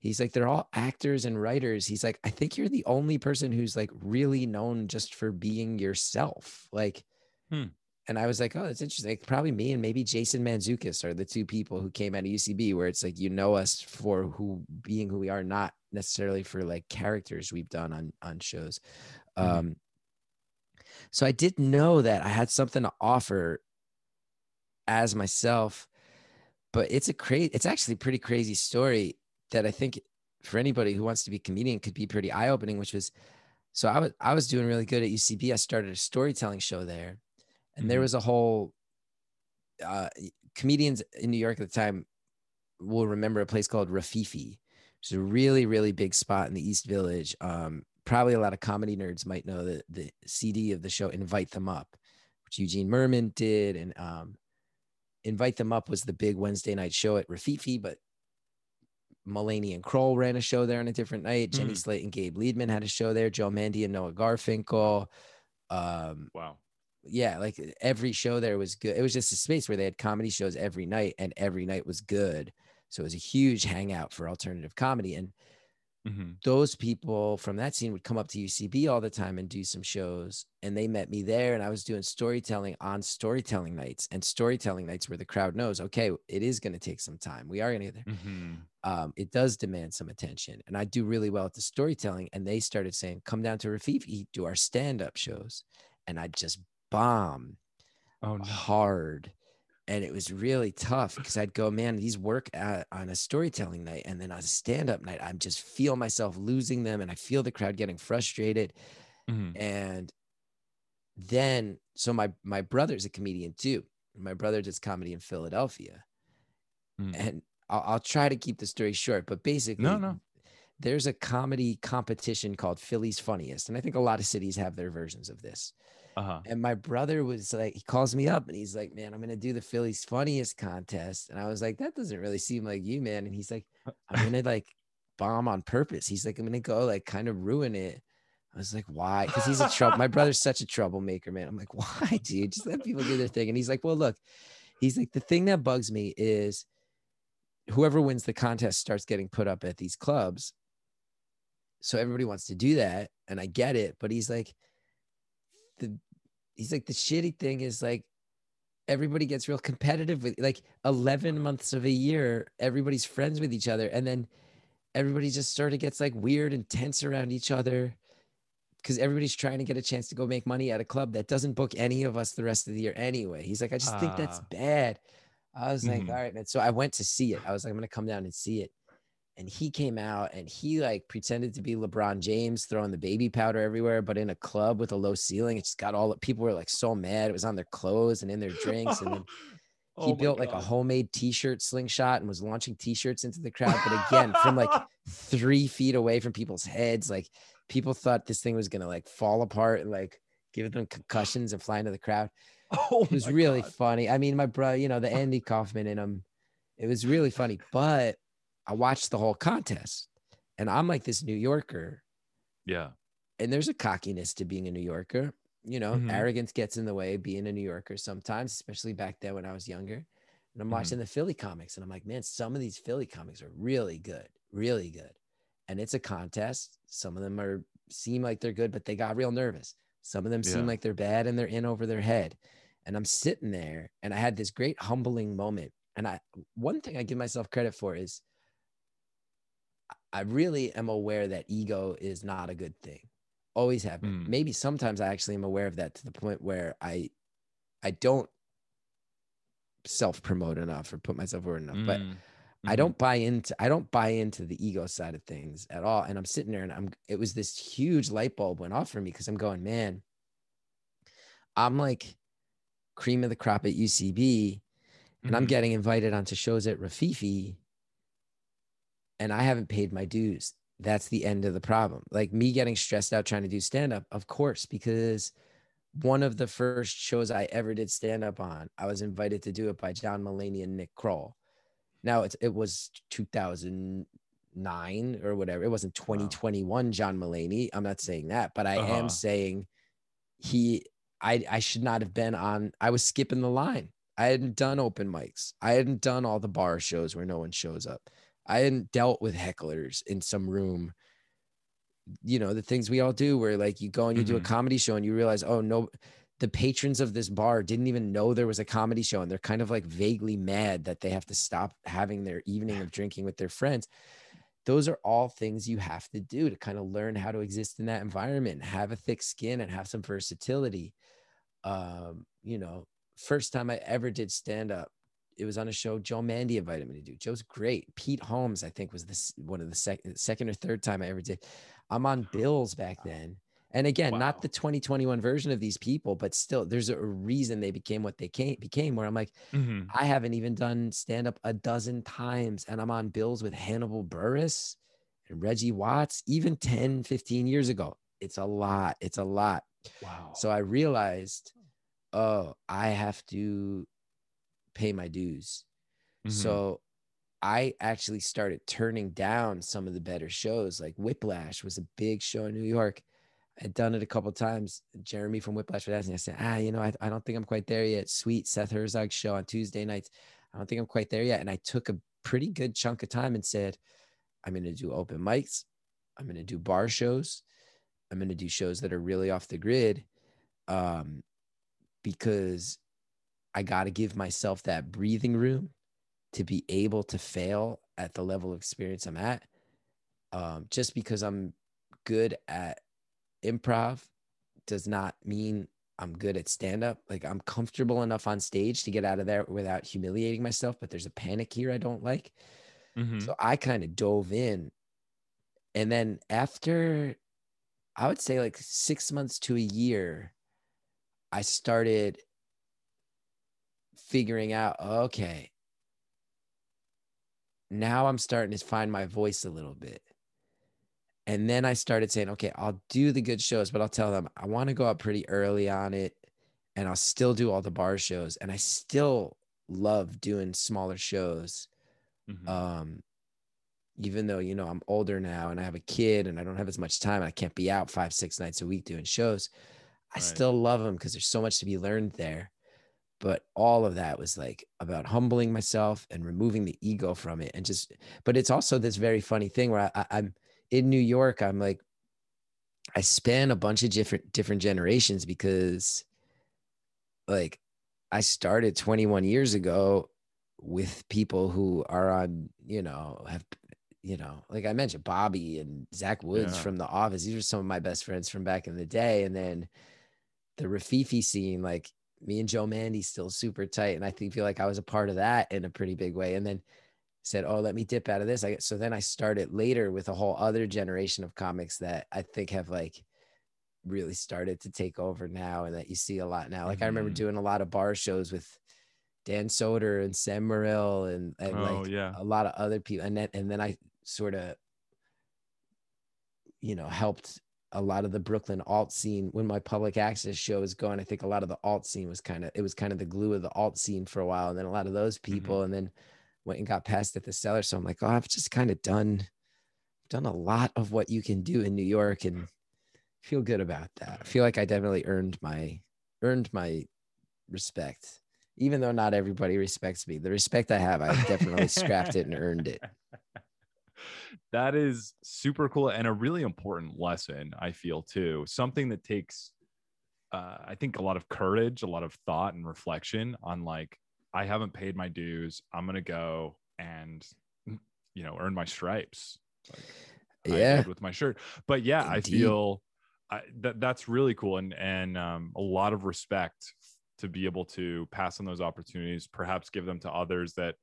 Speaker 2: he's like they're all actors and writers he's like i think you're the only person who's like really known just for being yourself like hmm. and i was like oh that's interesting like, probably me and maybe jason mantzoukas are the two people who came out of ucb where it's like you know us for who being who we are not necessarily for like characters we've done on on shows hmm. um so I did know that I had something to offer as myself, but it's a crazy, it's actually a pretty crazy story that I think for anybody who wants to be a comedian could be pretty eye opening, which was, so I was, I was doing really good at UCB. I started a storytelling show there and mm-hmm. there was a whole, uh, comedians in New York at the time will remember a place called Rififi. It's a really, really big spot in the East Village. Um, probably a lot of comedy nerds might know that the CD of the show Invite Them Up, which Eugene Mirman did, and um, Invite Them Up was the big Wednesday night show at Rififi, but Mulaney and Kroll ran a show there on a different night. Mm. Jenny Slate and Gabe Liedman had a show there. Joe Mande and Noah Garfinkel. Um,
Speaker 1: wow.
Speaker 2: Yeah, like every show there was good. It was just a space where they had comedy shows every night, and every night was good. So it was a huge hangout for alternative comedy. And Mm-hmm. Those people from that scene would come up to UCB all the time and do some shows. And they met me there. And I was doing storytelling on storytelling nights. And storytelling nights where the crowd knows, okay, it is going to take some time. We are going to get there. Mm-hmm. Um, it does demand some attention. And I do really well at the storytelling. And they started saying, come down to Rififi, do our stand up shows. And I just bomb oh, no. hard and it was really tough because I'd go, man, these work at, on a storytelling night, and then on a stand-up night, I'm just feel myself losing them, and I feel the crowd getting frustrated, mm-hmm. and then so my my brother's a comedian too. My brother does comedy in Philadelphia, mm. and I'll, I'll, try to keep the story short, but basically,
Speaker 1: no, no.
Speaker 2: There's a comedy competition called Philly's Funniest, and I think a lot of cities have their versions of this. Uh-huh. And my brother was like, he calls me up and he's like, man, I'm going to do the Philly's funniest contest. And I was like, that doesn't really seem like you, man. And he's like, I'm going to like bomb on purpose. He's like, I'm going to go like kind of ruin it. I was like, why? Because he's a trouble. my brother's such a troublemaker, man. I'm like, why, dude? Just let people do their thing. And he's like, well, look, he's like, the thing that bugs me is whoever wins the contest starts getting put up at these clubs. So everybody wants to do that. And I get it. But he's like, the he's like the shitty thing is like everybody gets real competitive with like 11 months of a year everybody's friends with each other and then everybody just sort of gets like weird and tense around each other because everybody's trying to get a chance to go make money at a club that doesn't book any of us the rest of the year anyway. He's like i just uh, think that's ah. bad. I was mm-hmm. like all right man. So i went to see it. I was like i'm gonna come down and see it and he came out and he like pretended to be LeBron James throwing the baby powder everywhere, but in a club with a low ceiling. It just got all the people were like so mad. It was on their clothes and in their drinks. And then he oh built like a homemade t-shirt slingshot and was launching t-shirts into the crowd. But again, from like three feet away from people's heads, like people thought this thing was gonna like fall apart and like give them concussions and fly into the crowd. Oh it was really God. funny. I mean, my brother, you know, the Andy Kaufman in him, it was really funny, but I watched the whole contest and I'm like this New Yorker.
Speaker 1: Yeah.
Speaker 2: And there's a cockiness to being a New Yorker. You know, mm-hmm. arrogance gets in the way of being a New Yorker sometimes, especially back then when I was younger. And I'm mm-hmm. watching the Philly comics and I'm like, man, some of these Philly comics are really good, really good. And it's a contest. Some of them are seem like they're good, but they got real nervous. Some of them yeah. seem like they're bad and they're in over their head. And I'm sitting there and I had this great humbling moment. And I one thing I give myself credit for is I really am aware that ego is not a good thing. Always have been. Mm. Maybe sometimes I actually am aware of that to the point where I I don't self promote enough or put myself forward enough. Mm. But mm-hmm. I don't buy into I don't buy into the ego side of things at all. And I'm sitting there and I'm it was this huge light bulb went off for me because I'm going, man, I'm like cream of the crop at UCB and I'm
Speaker 1: Mhm.
Speaker 2: getting invited onto shows at Rififi and I haven't paid my dues. That's the end of the problem. Like me getting stressed out trying to do stand up, of course, because one of the first shows I ever did stand up on, I was invited to do it by John Mulaney and Nick Kroll. Now it's it was 2009 or whatever. It wasn't 2021 John Mulaney. I'm not saying that, but I
Speaker 1: Uh-huh.
Speaker 2: am saying he I I should not have been on I was skipping the line. I hadn't done open mics. I hadn't done all the bar shows where no one shows up. I hadn't dealt with hecklers in some room. You know, the things we all do where like you go and you do a
Speaker 1: Mhm.
Speaker 2: comedy show and you realize, oh no, the patrons of this bar didn't even know there was a comedy show and they're kind of like vaguely mad that they have to stop having their evening of drinking with their friends. Those are all things you have to do to kind of learn how to exist in that environment, have a thick skin and have some versatility. Um, you know, first time I ever did stand up, it was on a show Joe Mande invited me to do. Joe's great. Pete Holmes, I think, was this one of the second second or third time I ever did. I'm on bills back then. And again,
Speaker 1: Wow.
Speaker 2: not the 2021 version of these people, but still, there's a reason they became what they came, became. Where I'm like,
Speaker 1: Mhm.
Speaker 2: I haven't even done stand up a dozen times, and I'm on bills with Hannibal Buress and Reggie Watts, even 10, 15 years ago. It's a lot. It's a lot.
Speaker 1: Wow.
Speaker 2: So I realized, oh, I have to pay my dues.
Speaker 1: Mhm.
Speaker 2: So I actually started turning down some of the better shows. Like Whiplash was a big show in New York. I'd done it a couple times. Jeremy from Whiplash would ask me, I said, ah, you know, I, I don't think I'm quite there yet. Sweet Seth Herzog show on Tuesday nights. I don't think I'm quite there yet. And I took a pretty good chunk of time and said, I'm going to do open mics. I'm going to do bar shows. I'm going to do shows that are really off the grid. Um, because I got to give myself that breathing room to be able to fail at the level of experience I'm at. Um, just because I'm good at improv does not mean I'm good at stand up. Like I'm comfortable enough on stage to get out of there without humiliating myself, but there's a panic here I don't like.
Speaker 1: Mhm.
Speaker 2: So I kind of dove in. And then after, I would say like six months to a year, I started figuring out, okay, now I'm starting to find my voice a little bit. And then I started saying, okay, I'll do the good shows, but I'll tell them I want to go up pretty early on it and I'll still do all the bar shows. And I still love doing smaller shows
Speaker 1: Mhm.
Speaker 2: um even though you know i'm older now and i have a kid and i don't have as much time i can't be out five six nights a week doing shows i
Speaker 1: Right.
Speaker 2: still love them because there's so much to be learned there but all of that was like about humbling myself and removing the ego from it and just but it's also this very funny thing where I, i'm in new york i'm like i span a bunch of different different generations because like i started 21 years ago with people who are on, you know, have, you know, like I mentioned, Bobby and Zach Woods
Speaker 1: Yeah.
Speaker 2: from The Office. These are some of my best friends from back in the day. And then the Rififi scene, like me and Joe Mande still super tight. And I think feel like I was a part of that in a pretty big way. And then said, Oh, let me dip out of this. I so then I started later with a whole other generation of comics that I think have like really started to take over now and that you see a lot now. Like I remember
Speaker 1: Mhm.
Speaker 2: doing a lot of bar shows with Dan Soder and Sam Morril and, and
Speaker 1: Oh,
Speaker 2: like
Speaker 1: yeah.
Speaker 2: a lot of other people. And then and then I sort of you know helped a lot of the Brooklyn alt scene when my public access show was going. I think a lot of the alt scene was kind of it was kind of the glue of the alt scene for a while. And then a lot of those mm-hmm. people and then went and got passed at the cellar. So I'm like, oh, I've just kind of done done a lot of what you can do in New York and feel good about that. I feel like I definitely earned my earned my respect. Even though not everybody respects me, the respect I have, I definitely scrapped it and earned it.
Speaker 1: That is super cool and a really important lesson i feel too. Something that takes uh, i think a lot of courage a lot of thought and reflection on like i haven't paid my dues i'm gonna go and you know earn my stripes. Like,
Speaker 2: Yeah.
Speaker 1: with my shirt. But yeah i feel I, that that's really cool and and um, a lot of respect to be able to pass on those opportunities perhaps give them to others that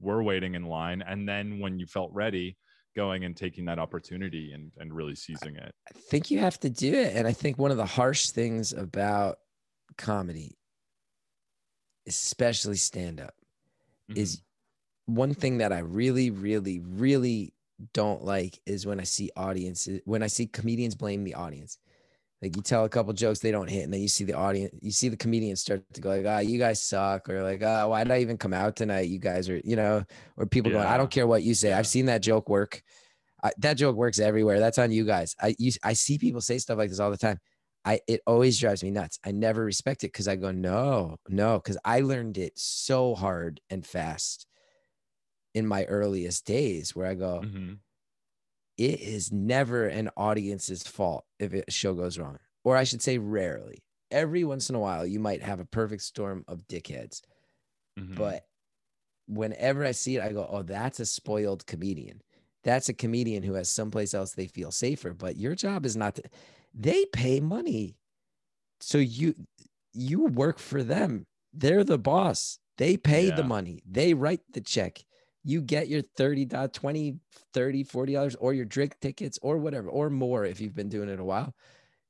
Speaker 1: were waiting in line. And then when you felt ready going and taking that opportunity and and really seizing it
Speaker 2: I think you have to do it. And I think one of the harsh things about comedy, especially stand up, mm-hmm. is one thing that I really, really, really don't like is when I see audiences, when I see comedians blame the audience. Like you tell a couple jokes, they don't hit, and then you see the audience, you see the comedians start to go like, "Ah, oh, you guys suck," or like, "Ah, oh, why did I even come out tonight? You guys are, you know," or people yeah. going, "I don't care what you say. I've seen that joke work. I, that joke works everywhere. That's on you guys." I you, I see people say stuff like this all the time. I it always drives me nuts. I never respect it because I go, "No, no," because I learned it so hard and fast in my earliest days, where I go. Mm-hmm it is never an audience's fault if a show goes wrong, or I should say, rarely. Every once in a while, you might have a perfect storm of dickheads, mm-hmm. but whenever I see it, I go, "Oh, that's a spoiled comedian. That's a comedian who has someplace else they feel safer." But your job is not to. They pay money, so you you work for them. They're the boss. They pay yeah. the money. They write the check you get your 30 20 30 40 dollars or your drink tickets or whatever or more if you've been doing it a while.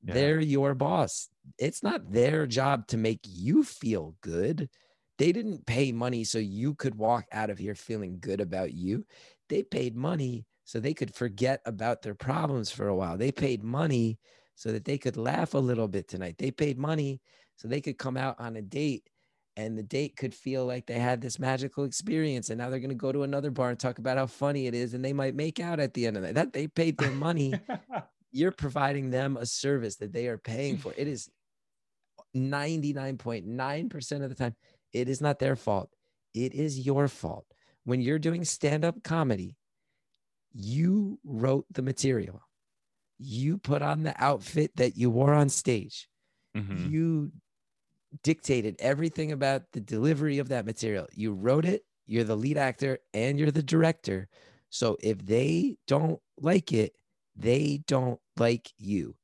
Speaker 2: Yeah. they're your boss. It's not their job to make you feel good. They didn't pay money so you could walk out of here feeling good about you. They paid money so they could forget about their problems for a while. They paid money so that they could laugh a little bit tonight. They paid money so they could come out on a date and the date could feel like they had this magical experience and now they're going to go to another bar and talk about how funny it is and they might make out at the end of that that they paid their money. You're providing them a service that they are paying for. It is 99.9% of the time it is not their fault. It is your fault. When you're doing stand-up comedy you wrote the material. You put on the outfit that you wore on stage. Mm-hmm. you dictated everything about the delivery of that material. You wrote it, you're the lead actor, and you're the director. So if they don't like it, they don't like you.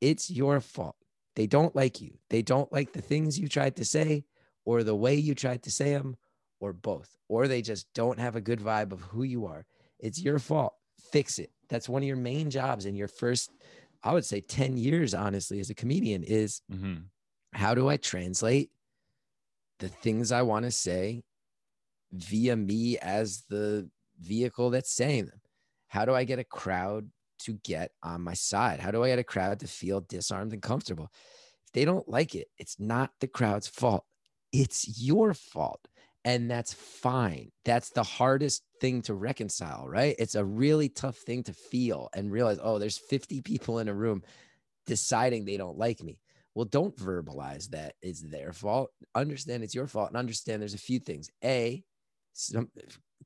Speaker 2: It's your fault. They don't like you. They don't like the things you tried to say or the way you tried to say them or both. Or they just don't have a good vibe of who you are. It's your fault. Fix it. That's one of your main jobs in your first, I would say 10 years, honestly, as a comedian is mm-hmm how do I translate the things I want to say via me as the vehicle that's saying them? How do I get a crowd to get on my side? How do I get a crowd to feel disarmed and comfortable? If they don't like it, it's not the crowd's fault. It's your fault. And that's fine. That's the hardest thing to reconcile, right? It's a really tough thing to feel and realize, oh, there's 50 people in a room deciding they don't like me. Well, don't verbalize that it's their fault. Understand it's your fault and understand there's a few things. A, some,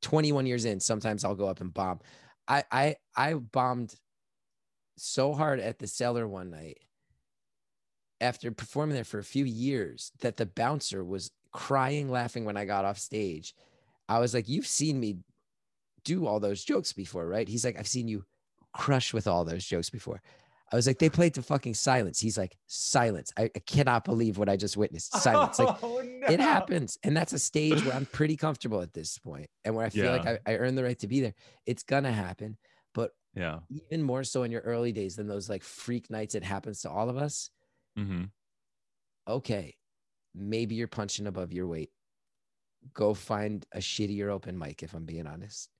Speaker 2: 21 years in, sometimes I'll go up and bomb. I I I bombed so hard at the cellar one night after performing there for a few years that the bouncer was crying laughing when I got off stage. I was like, "You've seen me do all those jokes before, right?" He's like, "I've seen you crush with all those jokes before." I was like, they played to fucking silence. He's like, silence. I, I cannot believe what I just witnessed. Silence. Like oh, no. it happens. And that's a stage where I'm pretty comfortable at this point and where I feel yeah. like I, I earned the right to be there. It's gonna happen. But
Speaker 1: yeah,
Speaker 2: even more so in your early days than those like freak nights it happens to all of us. Mm-hmm. Okay. Maybe you're punching above your weight. Go find a shittier open mic, if I'm being honest.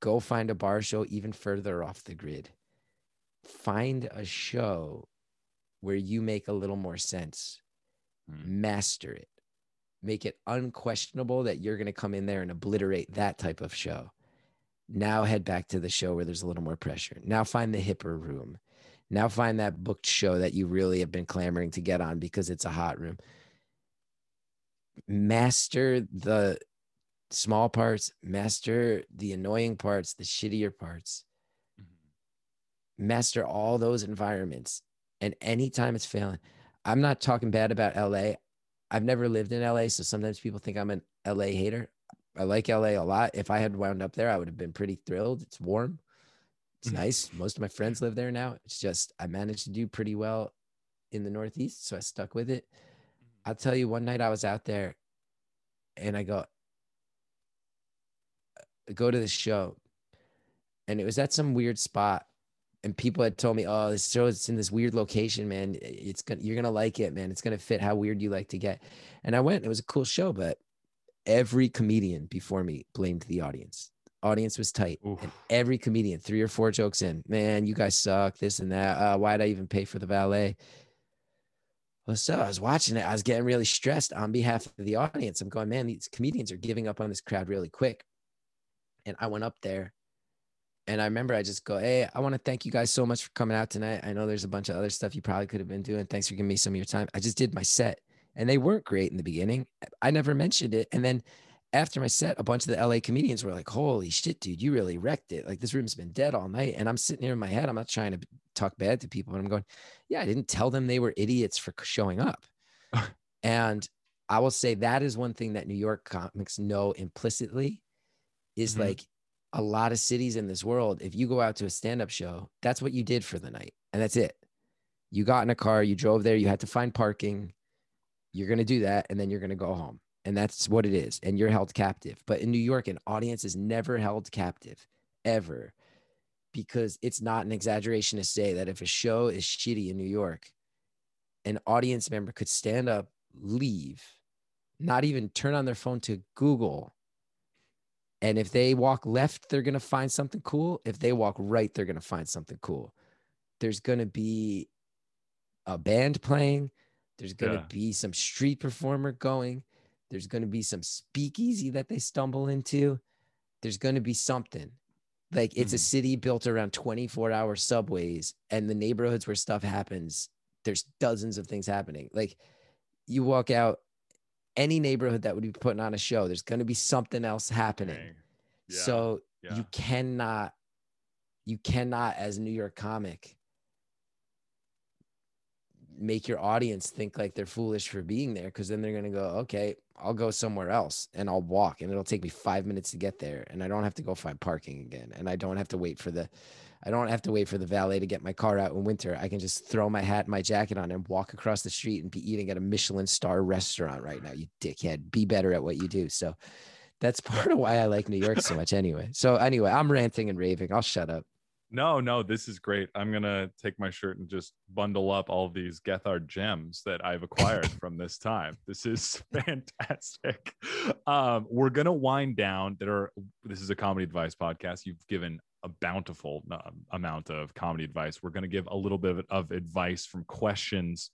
Speaker 2: Go find a bar show even further off the grid find a show where you make a little more sense, hmm. master it, make it unquestionable that you're going to come in there and obliterate that type of show. Now head back to the show where there's a little more pressure. Now find the hipper room. Now find that booked show that you really have been clamoring to get on because it's a hot room. Master the small parts, master the annoying parts, the shittier parts master all those environments. And anytime it's failing, I'm not talking bad about LA. I've never lived in LA. So sometimes people think I'm an LA hater. I like LA a lot. If I had wound up there, I would have been pretty thrilled. It's warm. It's mm-hmm. nice. Most of my friends live there now. It's just I managed to do pretty well in the Northeast. So I stuck with it. Mm-hmm. I'll tell you, one night I was out there and I go, go to the show. And it was at some weird spot and people had told me, "Oh, this show is in this weird location, man. It's gonna you're gonna like it, man. It's gonna fit how weird you like to get." And I went. It was a cool show, but every comedian before me blamed the audience. Audience was tight, Oof. and every comedian, three or four jokes in, man, you guys suck. This and that. Uh, why'd I even pay for the valet? Well, so I was watching it. I was getting really stressed on behalf of the audience. I'm going, man, these comedians are giving up on this crowd really quick. And I went up there and I remember I just go, Hey, I want to thank you guys so much for coming out tonight. I know there's a bunch of other stuff you probably could have been doing. Thanks for giving me some of your time. I just did my set and they weren't great in the beginning. I never mentioned it. And then after my set, a bunch of the LA comedians were like, Holy shit, dude, you really wrecked it. Like this room's been dead all night. And I'm sitting here in my head. I'm not trying to talk bad to people, but I'm going, Yeah, I didn't tell them they were idiots for showing up. and I will say that is one thing that New York comics know implicitly is mm-hmm. like a lot of cities in this world, if you go out to a stand up show, that's what you did for the night. And that's it. You got in a car, you drove there, you had to find parking. You're going to do that. And then you're going to go home. And that's what it is. And you're held captive. But in New York, an audience is never held captive, ever, because it's not an exaggeration to say that if a show is shitty in New York, an audience member could stand up, leave, not even turn on their phone to Google and if they walk left, they're going to find something cool. If they walk right, they're going to find something cool. There's going to be a band playing. There's going to yeah. be some street performer going. There's going to be some speakeasy that they stumble into. There's going to be something. Like it's mm-hmm. a city built around 24 hour subways and the neighborhoods where stuff happens, there's dozens of things happening. Like you walk out any neighborhood that would be putting on a show, there's going to be something else happening. Yeah, so yeah. you cannot, you cannot, as a New York comic, make your audience think like they're foolish for being there because then they're going to go, okay, I'll go somewhere else and I'll walk and it'll take me five minutes to get there. And I don't have to go find parking again. And I don't have to wait for the, I don't have to wait for the valet to get my car out in winter. I can just throw my hat and my jacket on and walk across the street and be eating at a Michelin star restaurant right now. You dickhead, be better at what you do. So that's part of why I like New York so much anyway. So anyway, I'm ranting and raving. I'll shut up.
Speaker 1: No, no, this is great. I'm gonna take my shirt and just bundle up all these Gethard gems that I've acquired from this time. This is fantastic. Um, we're gonna wind down. That are this is a comedy advice podcast. You've given a bountiful uh, amount of comedy advice. We're going to give a little bit of advice from questions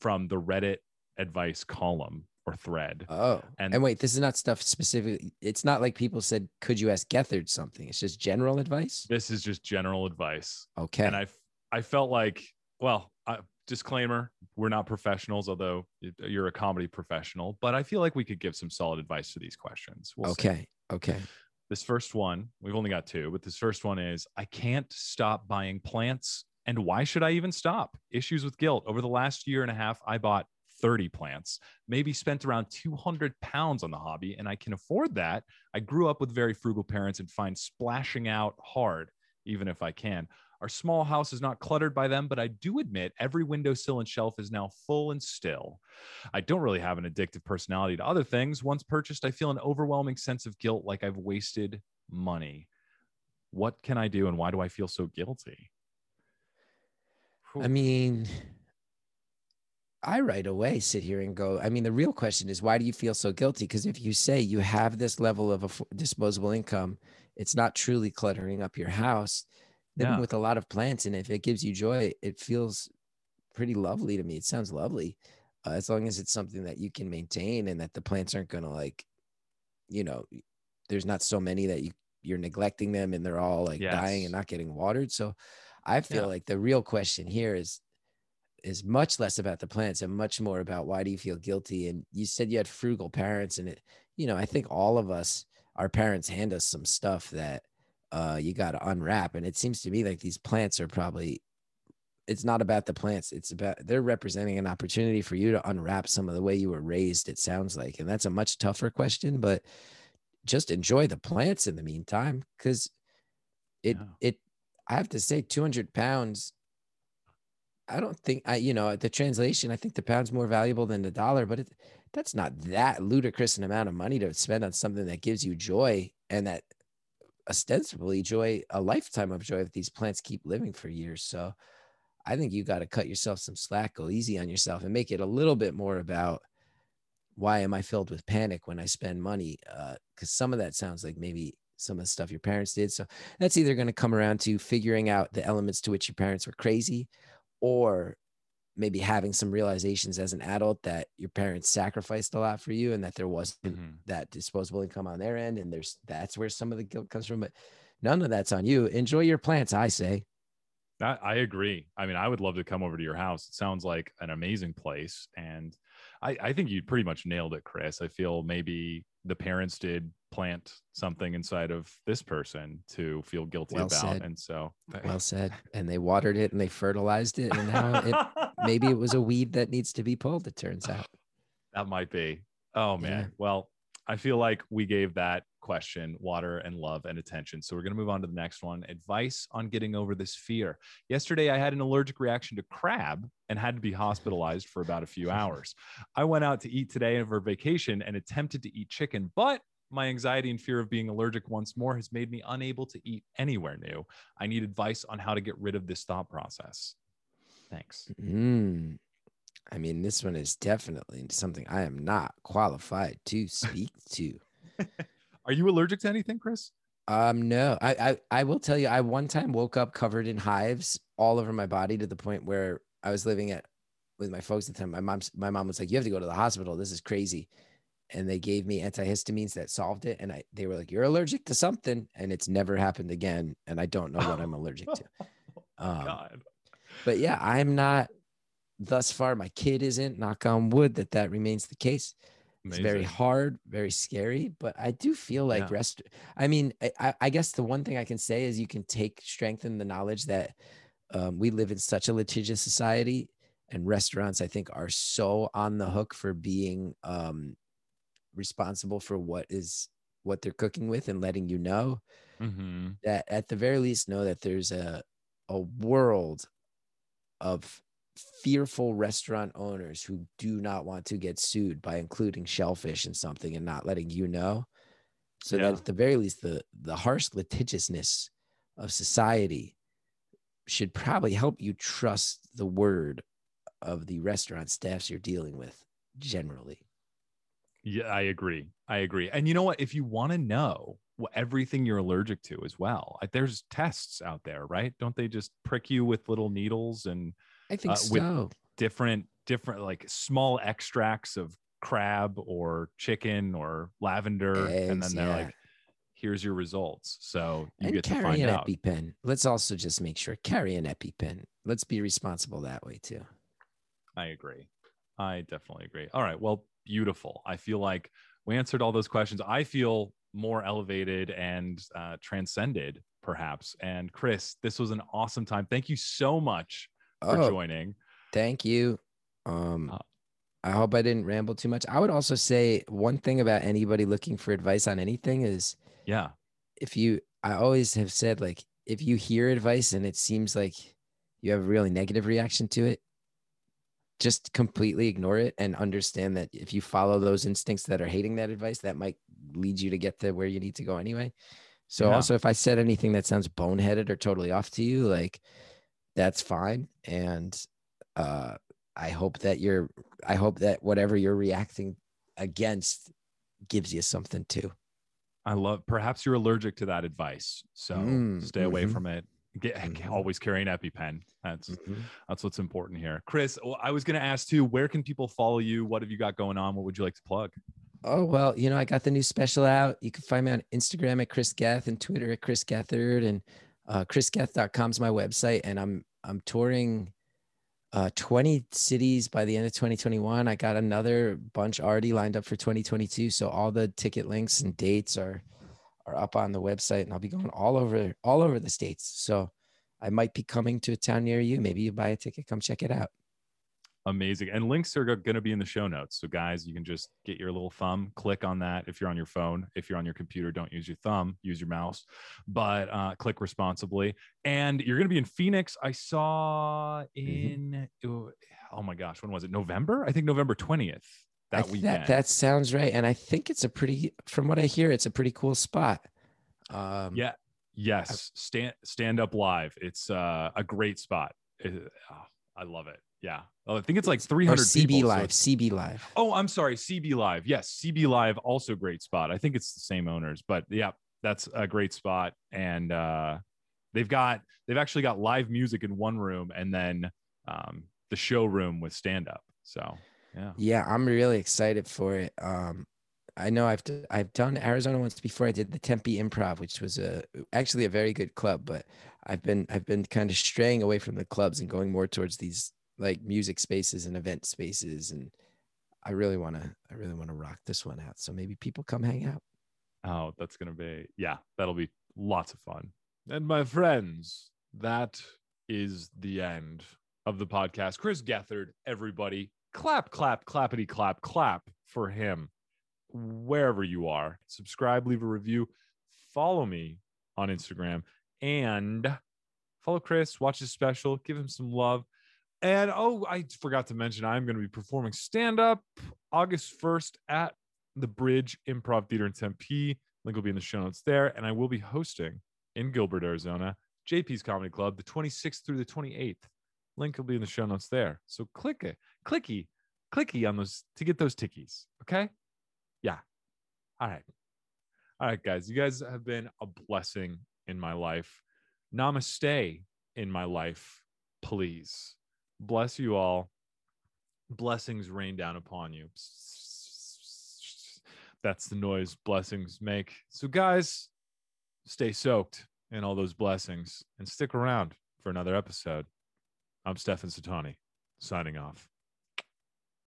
Speaker 1: from the Reddit advice column or thread.
Speaker 2: Oh, and, and wait, this is not stuff specific. It's not like people said, "Could you ask Gethard something?" It's just general advice.
Speaker 1: This is just general advice.
Speaker 2: Okay.
Speaker 1: And I, I felt like, well, I, disclaimer: we're not professionals, although you're a comedy professional. But I feel like we could give some solid advice to these questions.
Speaker 2: We'll okay. See. Okay.
Speaker 1: This first one, we've only got two, but this first one is I can't stop buying plants. And why should I even stop? Issues with guilt. Over the last year and a half, I bought 30 plants, maybe spent around 200 pounds on the hobby, and I can afford that. I grew up with very frugal parents and find splashing out hard, even if I can. Our small house is not cluttered by them, but I do admit every windowsill and shelf is now full and still. I don't really have an addictive personality to other things. Once purchased, I feel an overwhelming sense of guilt like I've wasted money. What can I do and why do I feel so guilty?
Speaker 2: I mean, I right away sit here and go, I mean, the real question is, why do you feel so guilty? Because if you say you have this level of disposable income, it's not truly cluttering up your house living yeah. with a lot of plants and if it gives you joy it feels pretty lovely to me it sounds lovely uh, as long as it's something that you can maintain and that the plants aren't going to like you know there's not so many that you you're neglecting them and they're all like yes. dying and not getting watered so i feel yeah. like the real question here is is much less about the plants and much more about why do you feel guilty and you said you had frugal parents and it you know i think all of us our parents hand us some stuff that uh, you got to unwrap. And it seems to me like these plants are probably, it's not about the plants. It's about, they're representing an opportunity for you to unwrap some of the way you were raised, it sounds like. And that's a much tougher question, but just enjoy the plants in the meantime. Cause it, yeah. it, I have to say 200 pounds. I don't think I, you know, the translation, I think the pound's more valuable than the dollar, but it, that's not that ludicrous an amount of money to spend on something that gives you joy and that ostensibly joy, a lifetime of joy if these plants keep living for years. So I think you got to cut yourself some slack, go easy on yourself, and make it a little bit more about why am I filled with panic when I spend money? Uh, because uh, some of that sounds like maybe some of the stuff your parents did. So that's either going to come around to figuring out the elements to which your parents were crazy or maybe having some realizations as an adult that your parents sacrificed a lot for you and that there wasn't mm-hmm. that disposable income on their end and there's that's where some of the guilt comes from but none of that's on you. Enjoy your plants i say.
Speaker 1: I, I agree. I mean i would love to come over to your house. It sounds like an amazing place and I, I think you pretty much nailed it chris. I feel maybe the parents did plant something inside of this person to feel guilty well about. said. and so
Speaker 2: well said. And they watered it and they fertilized it and now it maybe it was a weed that needs to be pulled it turns out.
Speaker 1: That might be. Oh man. Yeah. well i feel like we gave that question water and love and attention. So we're going to move on to the next one. Advice on getting over this fear. Yesterday i had an allergic reaction to crab and had to be hospitalized for about a few hours. I went out to eat today over vacation and attempted to eat chicken but my anxiety and fear of being allergic once more has made me unable to eat anywhere new. I need advice on how to get rid of this thought process. Thanks.
Speaker 2: Mm. I mean, this one is definitely something I am not qualified to speak to.
Speaker 1: Are you allergic to anything, Chris?
Speaker 2: Um, no. I, I I will tell you, I one time woke up covered in hives all over my body to the point where I was living at with my folks at the time. My mom's my mom was like, "You have to go to the hospital. This is crazy." And they gave me antihistamines that solved it. And I, they were like, "You're allergic to something," and it's never happened again. And I don't know what I'm allergic to. Oh um, God. But yeah, I'm not. Thus far, my kid isn't. Knock on wood that that remains the case. Amazing. It's very hard, very scary, but I do feel like yeah. rest. I mean, I, I, guess the one thing I can say is you can take strength in the knowledge that um, we live in such a litigious society, and restaurants I think are so on the hook for being um, responsible for what is what they're cooking with and letting you know mm-hmm. that at the very least know that there's a a world of fearful restaurant owners who do not want to get sued by including shellfish in something and not letting you know so yeah. that at the very least the the harsh litigiousness of society should probably help you trust the word of the restaurant staffs you're dealing with generally
Speaker 1: yeah, I agree. I agree. And you know what? If you want to know what everything you're allergic to as well, there's tests out there, right? Don't they just prick you with little needles and
Speaker 2: I think uh, so. With
Speaker 1: different, different like small extracts of crab or chicken or lavender, Eggs, and then they're yeah. like, "Here's your results." So you and get to find
Speaker 2: an
Speaker 1: out.
Speaker 2: EpiPen. Let's also just make sure carry an EpiPen. Let's be responsible that way too.
Speaker 1: I agree. I definitely agree. All right. Well, beautiful. I feel like we answered all those questions. I feel more elevated and uh, transcended, perhaps. And Chris, this was an awesome time. Thank you so much for oh, joining.
Speaker 2: Thank you. Um, uh, I hope I didn't ramble too much. I would also say one thing about anybody looking for advice on anything is,
Speaker 1: yeah,
Speaker 2: if you, I always have said, like, if you hear advice and it seems like you have a really negative reaction to it, just completely ignore it and understand that if you follow those instincts that are hating that advice, that might lead you to get to where you need to go anyway. So yeah. also if I said anything that sounds boneheaded or totally off to you, like that's fine. And uh I hope that you're I hope that whatever you're reacting against gives you something too.
Speaker 1: I love perhaps you're allergic to that advice. So mm, stay away mm-hmm. from it. Get, mm-hmm. always carry an EpiPen. That's mm-hmm. that's what's important here. Chris, I was going to ask too. Where can people follow you? What have you got going on? What would you like to plug?
Speaker 2: Oh well, you know I got the new special out. You can find me on Instagram at Chris Geth and Twitter at Chris Gethard and uh, chrisgeth.com is my website. And I'm I'm touring uh, 20 cities by the end of 2021. I got another bunch already lined up for 2022. So all the ticket links and dates are are up on the website and I'll be going all over all over the states. So I might be coming to a town near you. Maybe you buy a ticket, come check it out.
Speaker 1: Amazing. And links are going to be in the show notes. So, guys, you can just get your little thumb, click on that. If you're on your phone, if you're on your computer, don't use your thumb, use your mouse, but uh, click responsibly. And you're going to be in Phoenix. I saw mm-hmm. in, mm-hmm. oh my gosh, when was it? November? I think November 20th that weekend.
Speaker 2: That, that sounds right. And I think it's a pretty, from what I hear, it's a pretty cool spot. Um,
Speaker 1: yeah. Yes. Stand stand up live. It's uh, a great spot. It, oh, I love it. Yeah. Oh, I think it's like 300 or
Speaker 2: CB
Speaker 1: people,
Speaker 2: Live.
Speaker 1: it's-
Speaker 2: CB Live.
Speaker 1: Oh, I'm sorry. CB Live. Yes, CB Live also great spot. I think it's the same owners, but yeah, that's a great spot. And uh, they've got they've actually got live music in one room and then um, the showroom with stand up. So yeah.
Speaker 2: Yeah, I'm really excited for it. Um, I know I've d- I've done Arizona once before. I did the Tempe Improv, which was a actually a very good club, but I've been I've been kind of straying away from the clubs and going more towards these like music spaces and event spaces and I really want to I really want to rock this one out. So maybe people come hang out.
Speaker 1: Oh, that's gonna be yeah, that'll be lots of fun. And my friends, that is the end of the podcast. Chris Gethard, everybody, clap, clap, clappity, clap, clap for him wherever you are. Subscribe, leave a review, follow me on Instagram, and follow Chris. Watch his special, give him some love. And oh, I forgot to mention, I'm going to be performing stand up August 1st at the Bridge Improv Theater in Tempe. Link will be in the show notes there. And I will be hosting in Gilbert, Arizona, JP's Comedy Club, the 26th through the 28th. Link will be in the show notes there. So click it, clicky, clicky on those to get those tickies. Okay. Yeah. All right. All right, guys. You guys have been a blessing in my life. Namaste in my life, please. Bless you all. Blessings rain down upon you. That's the noise blessings make. So, guys, stay soaked in all those blessings and stick around for another episode. I'm Stefan Satani, signing off.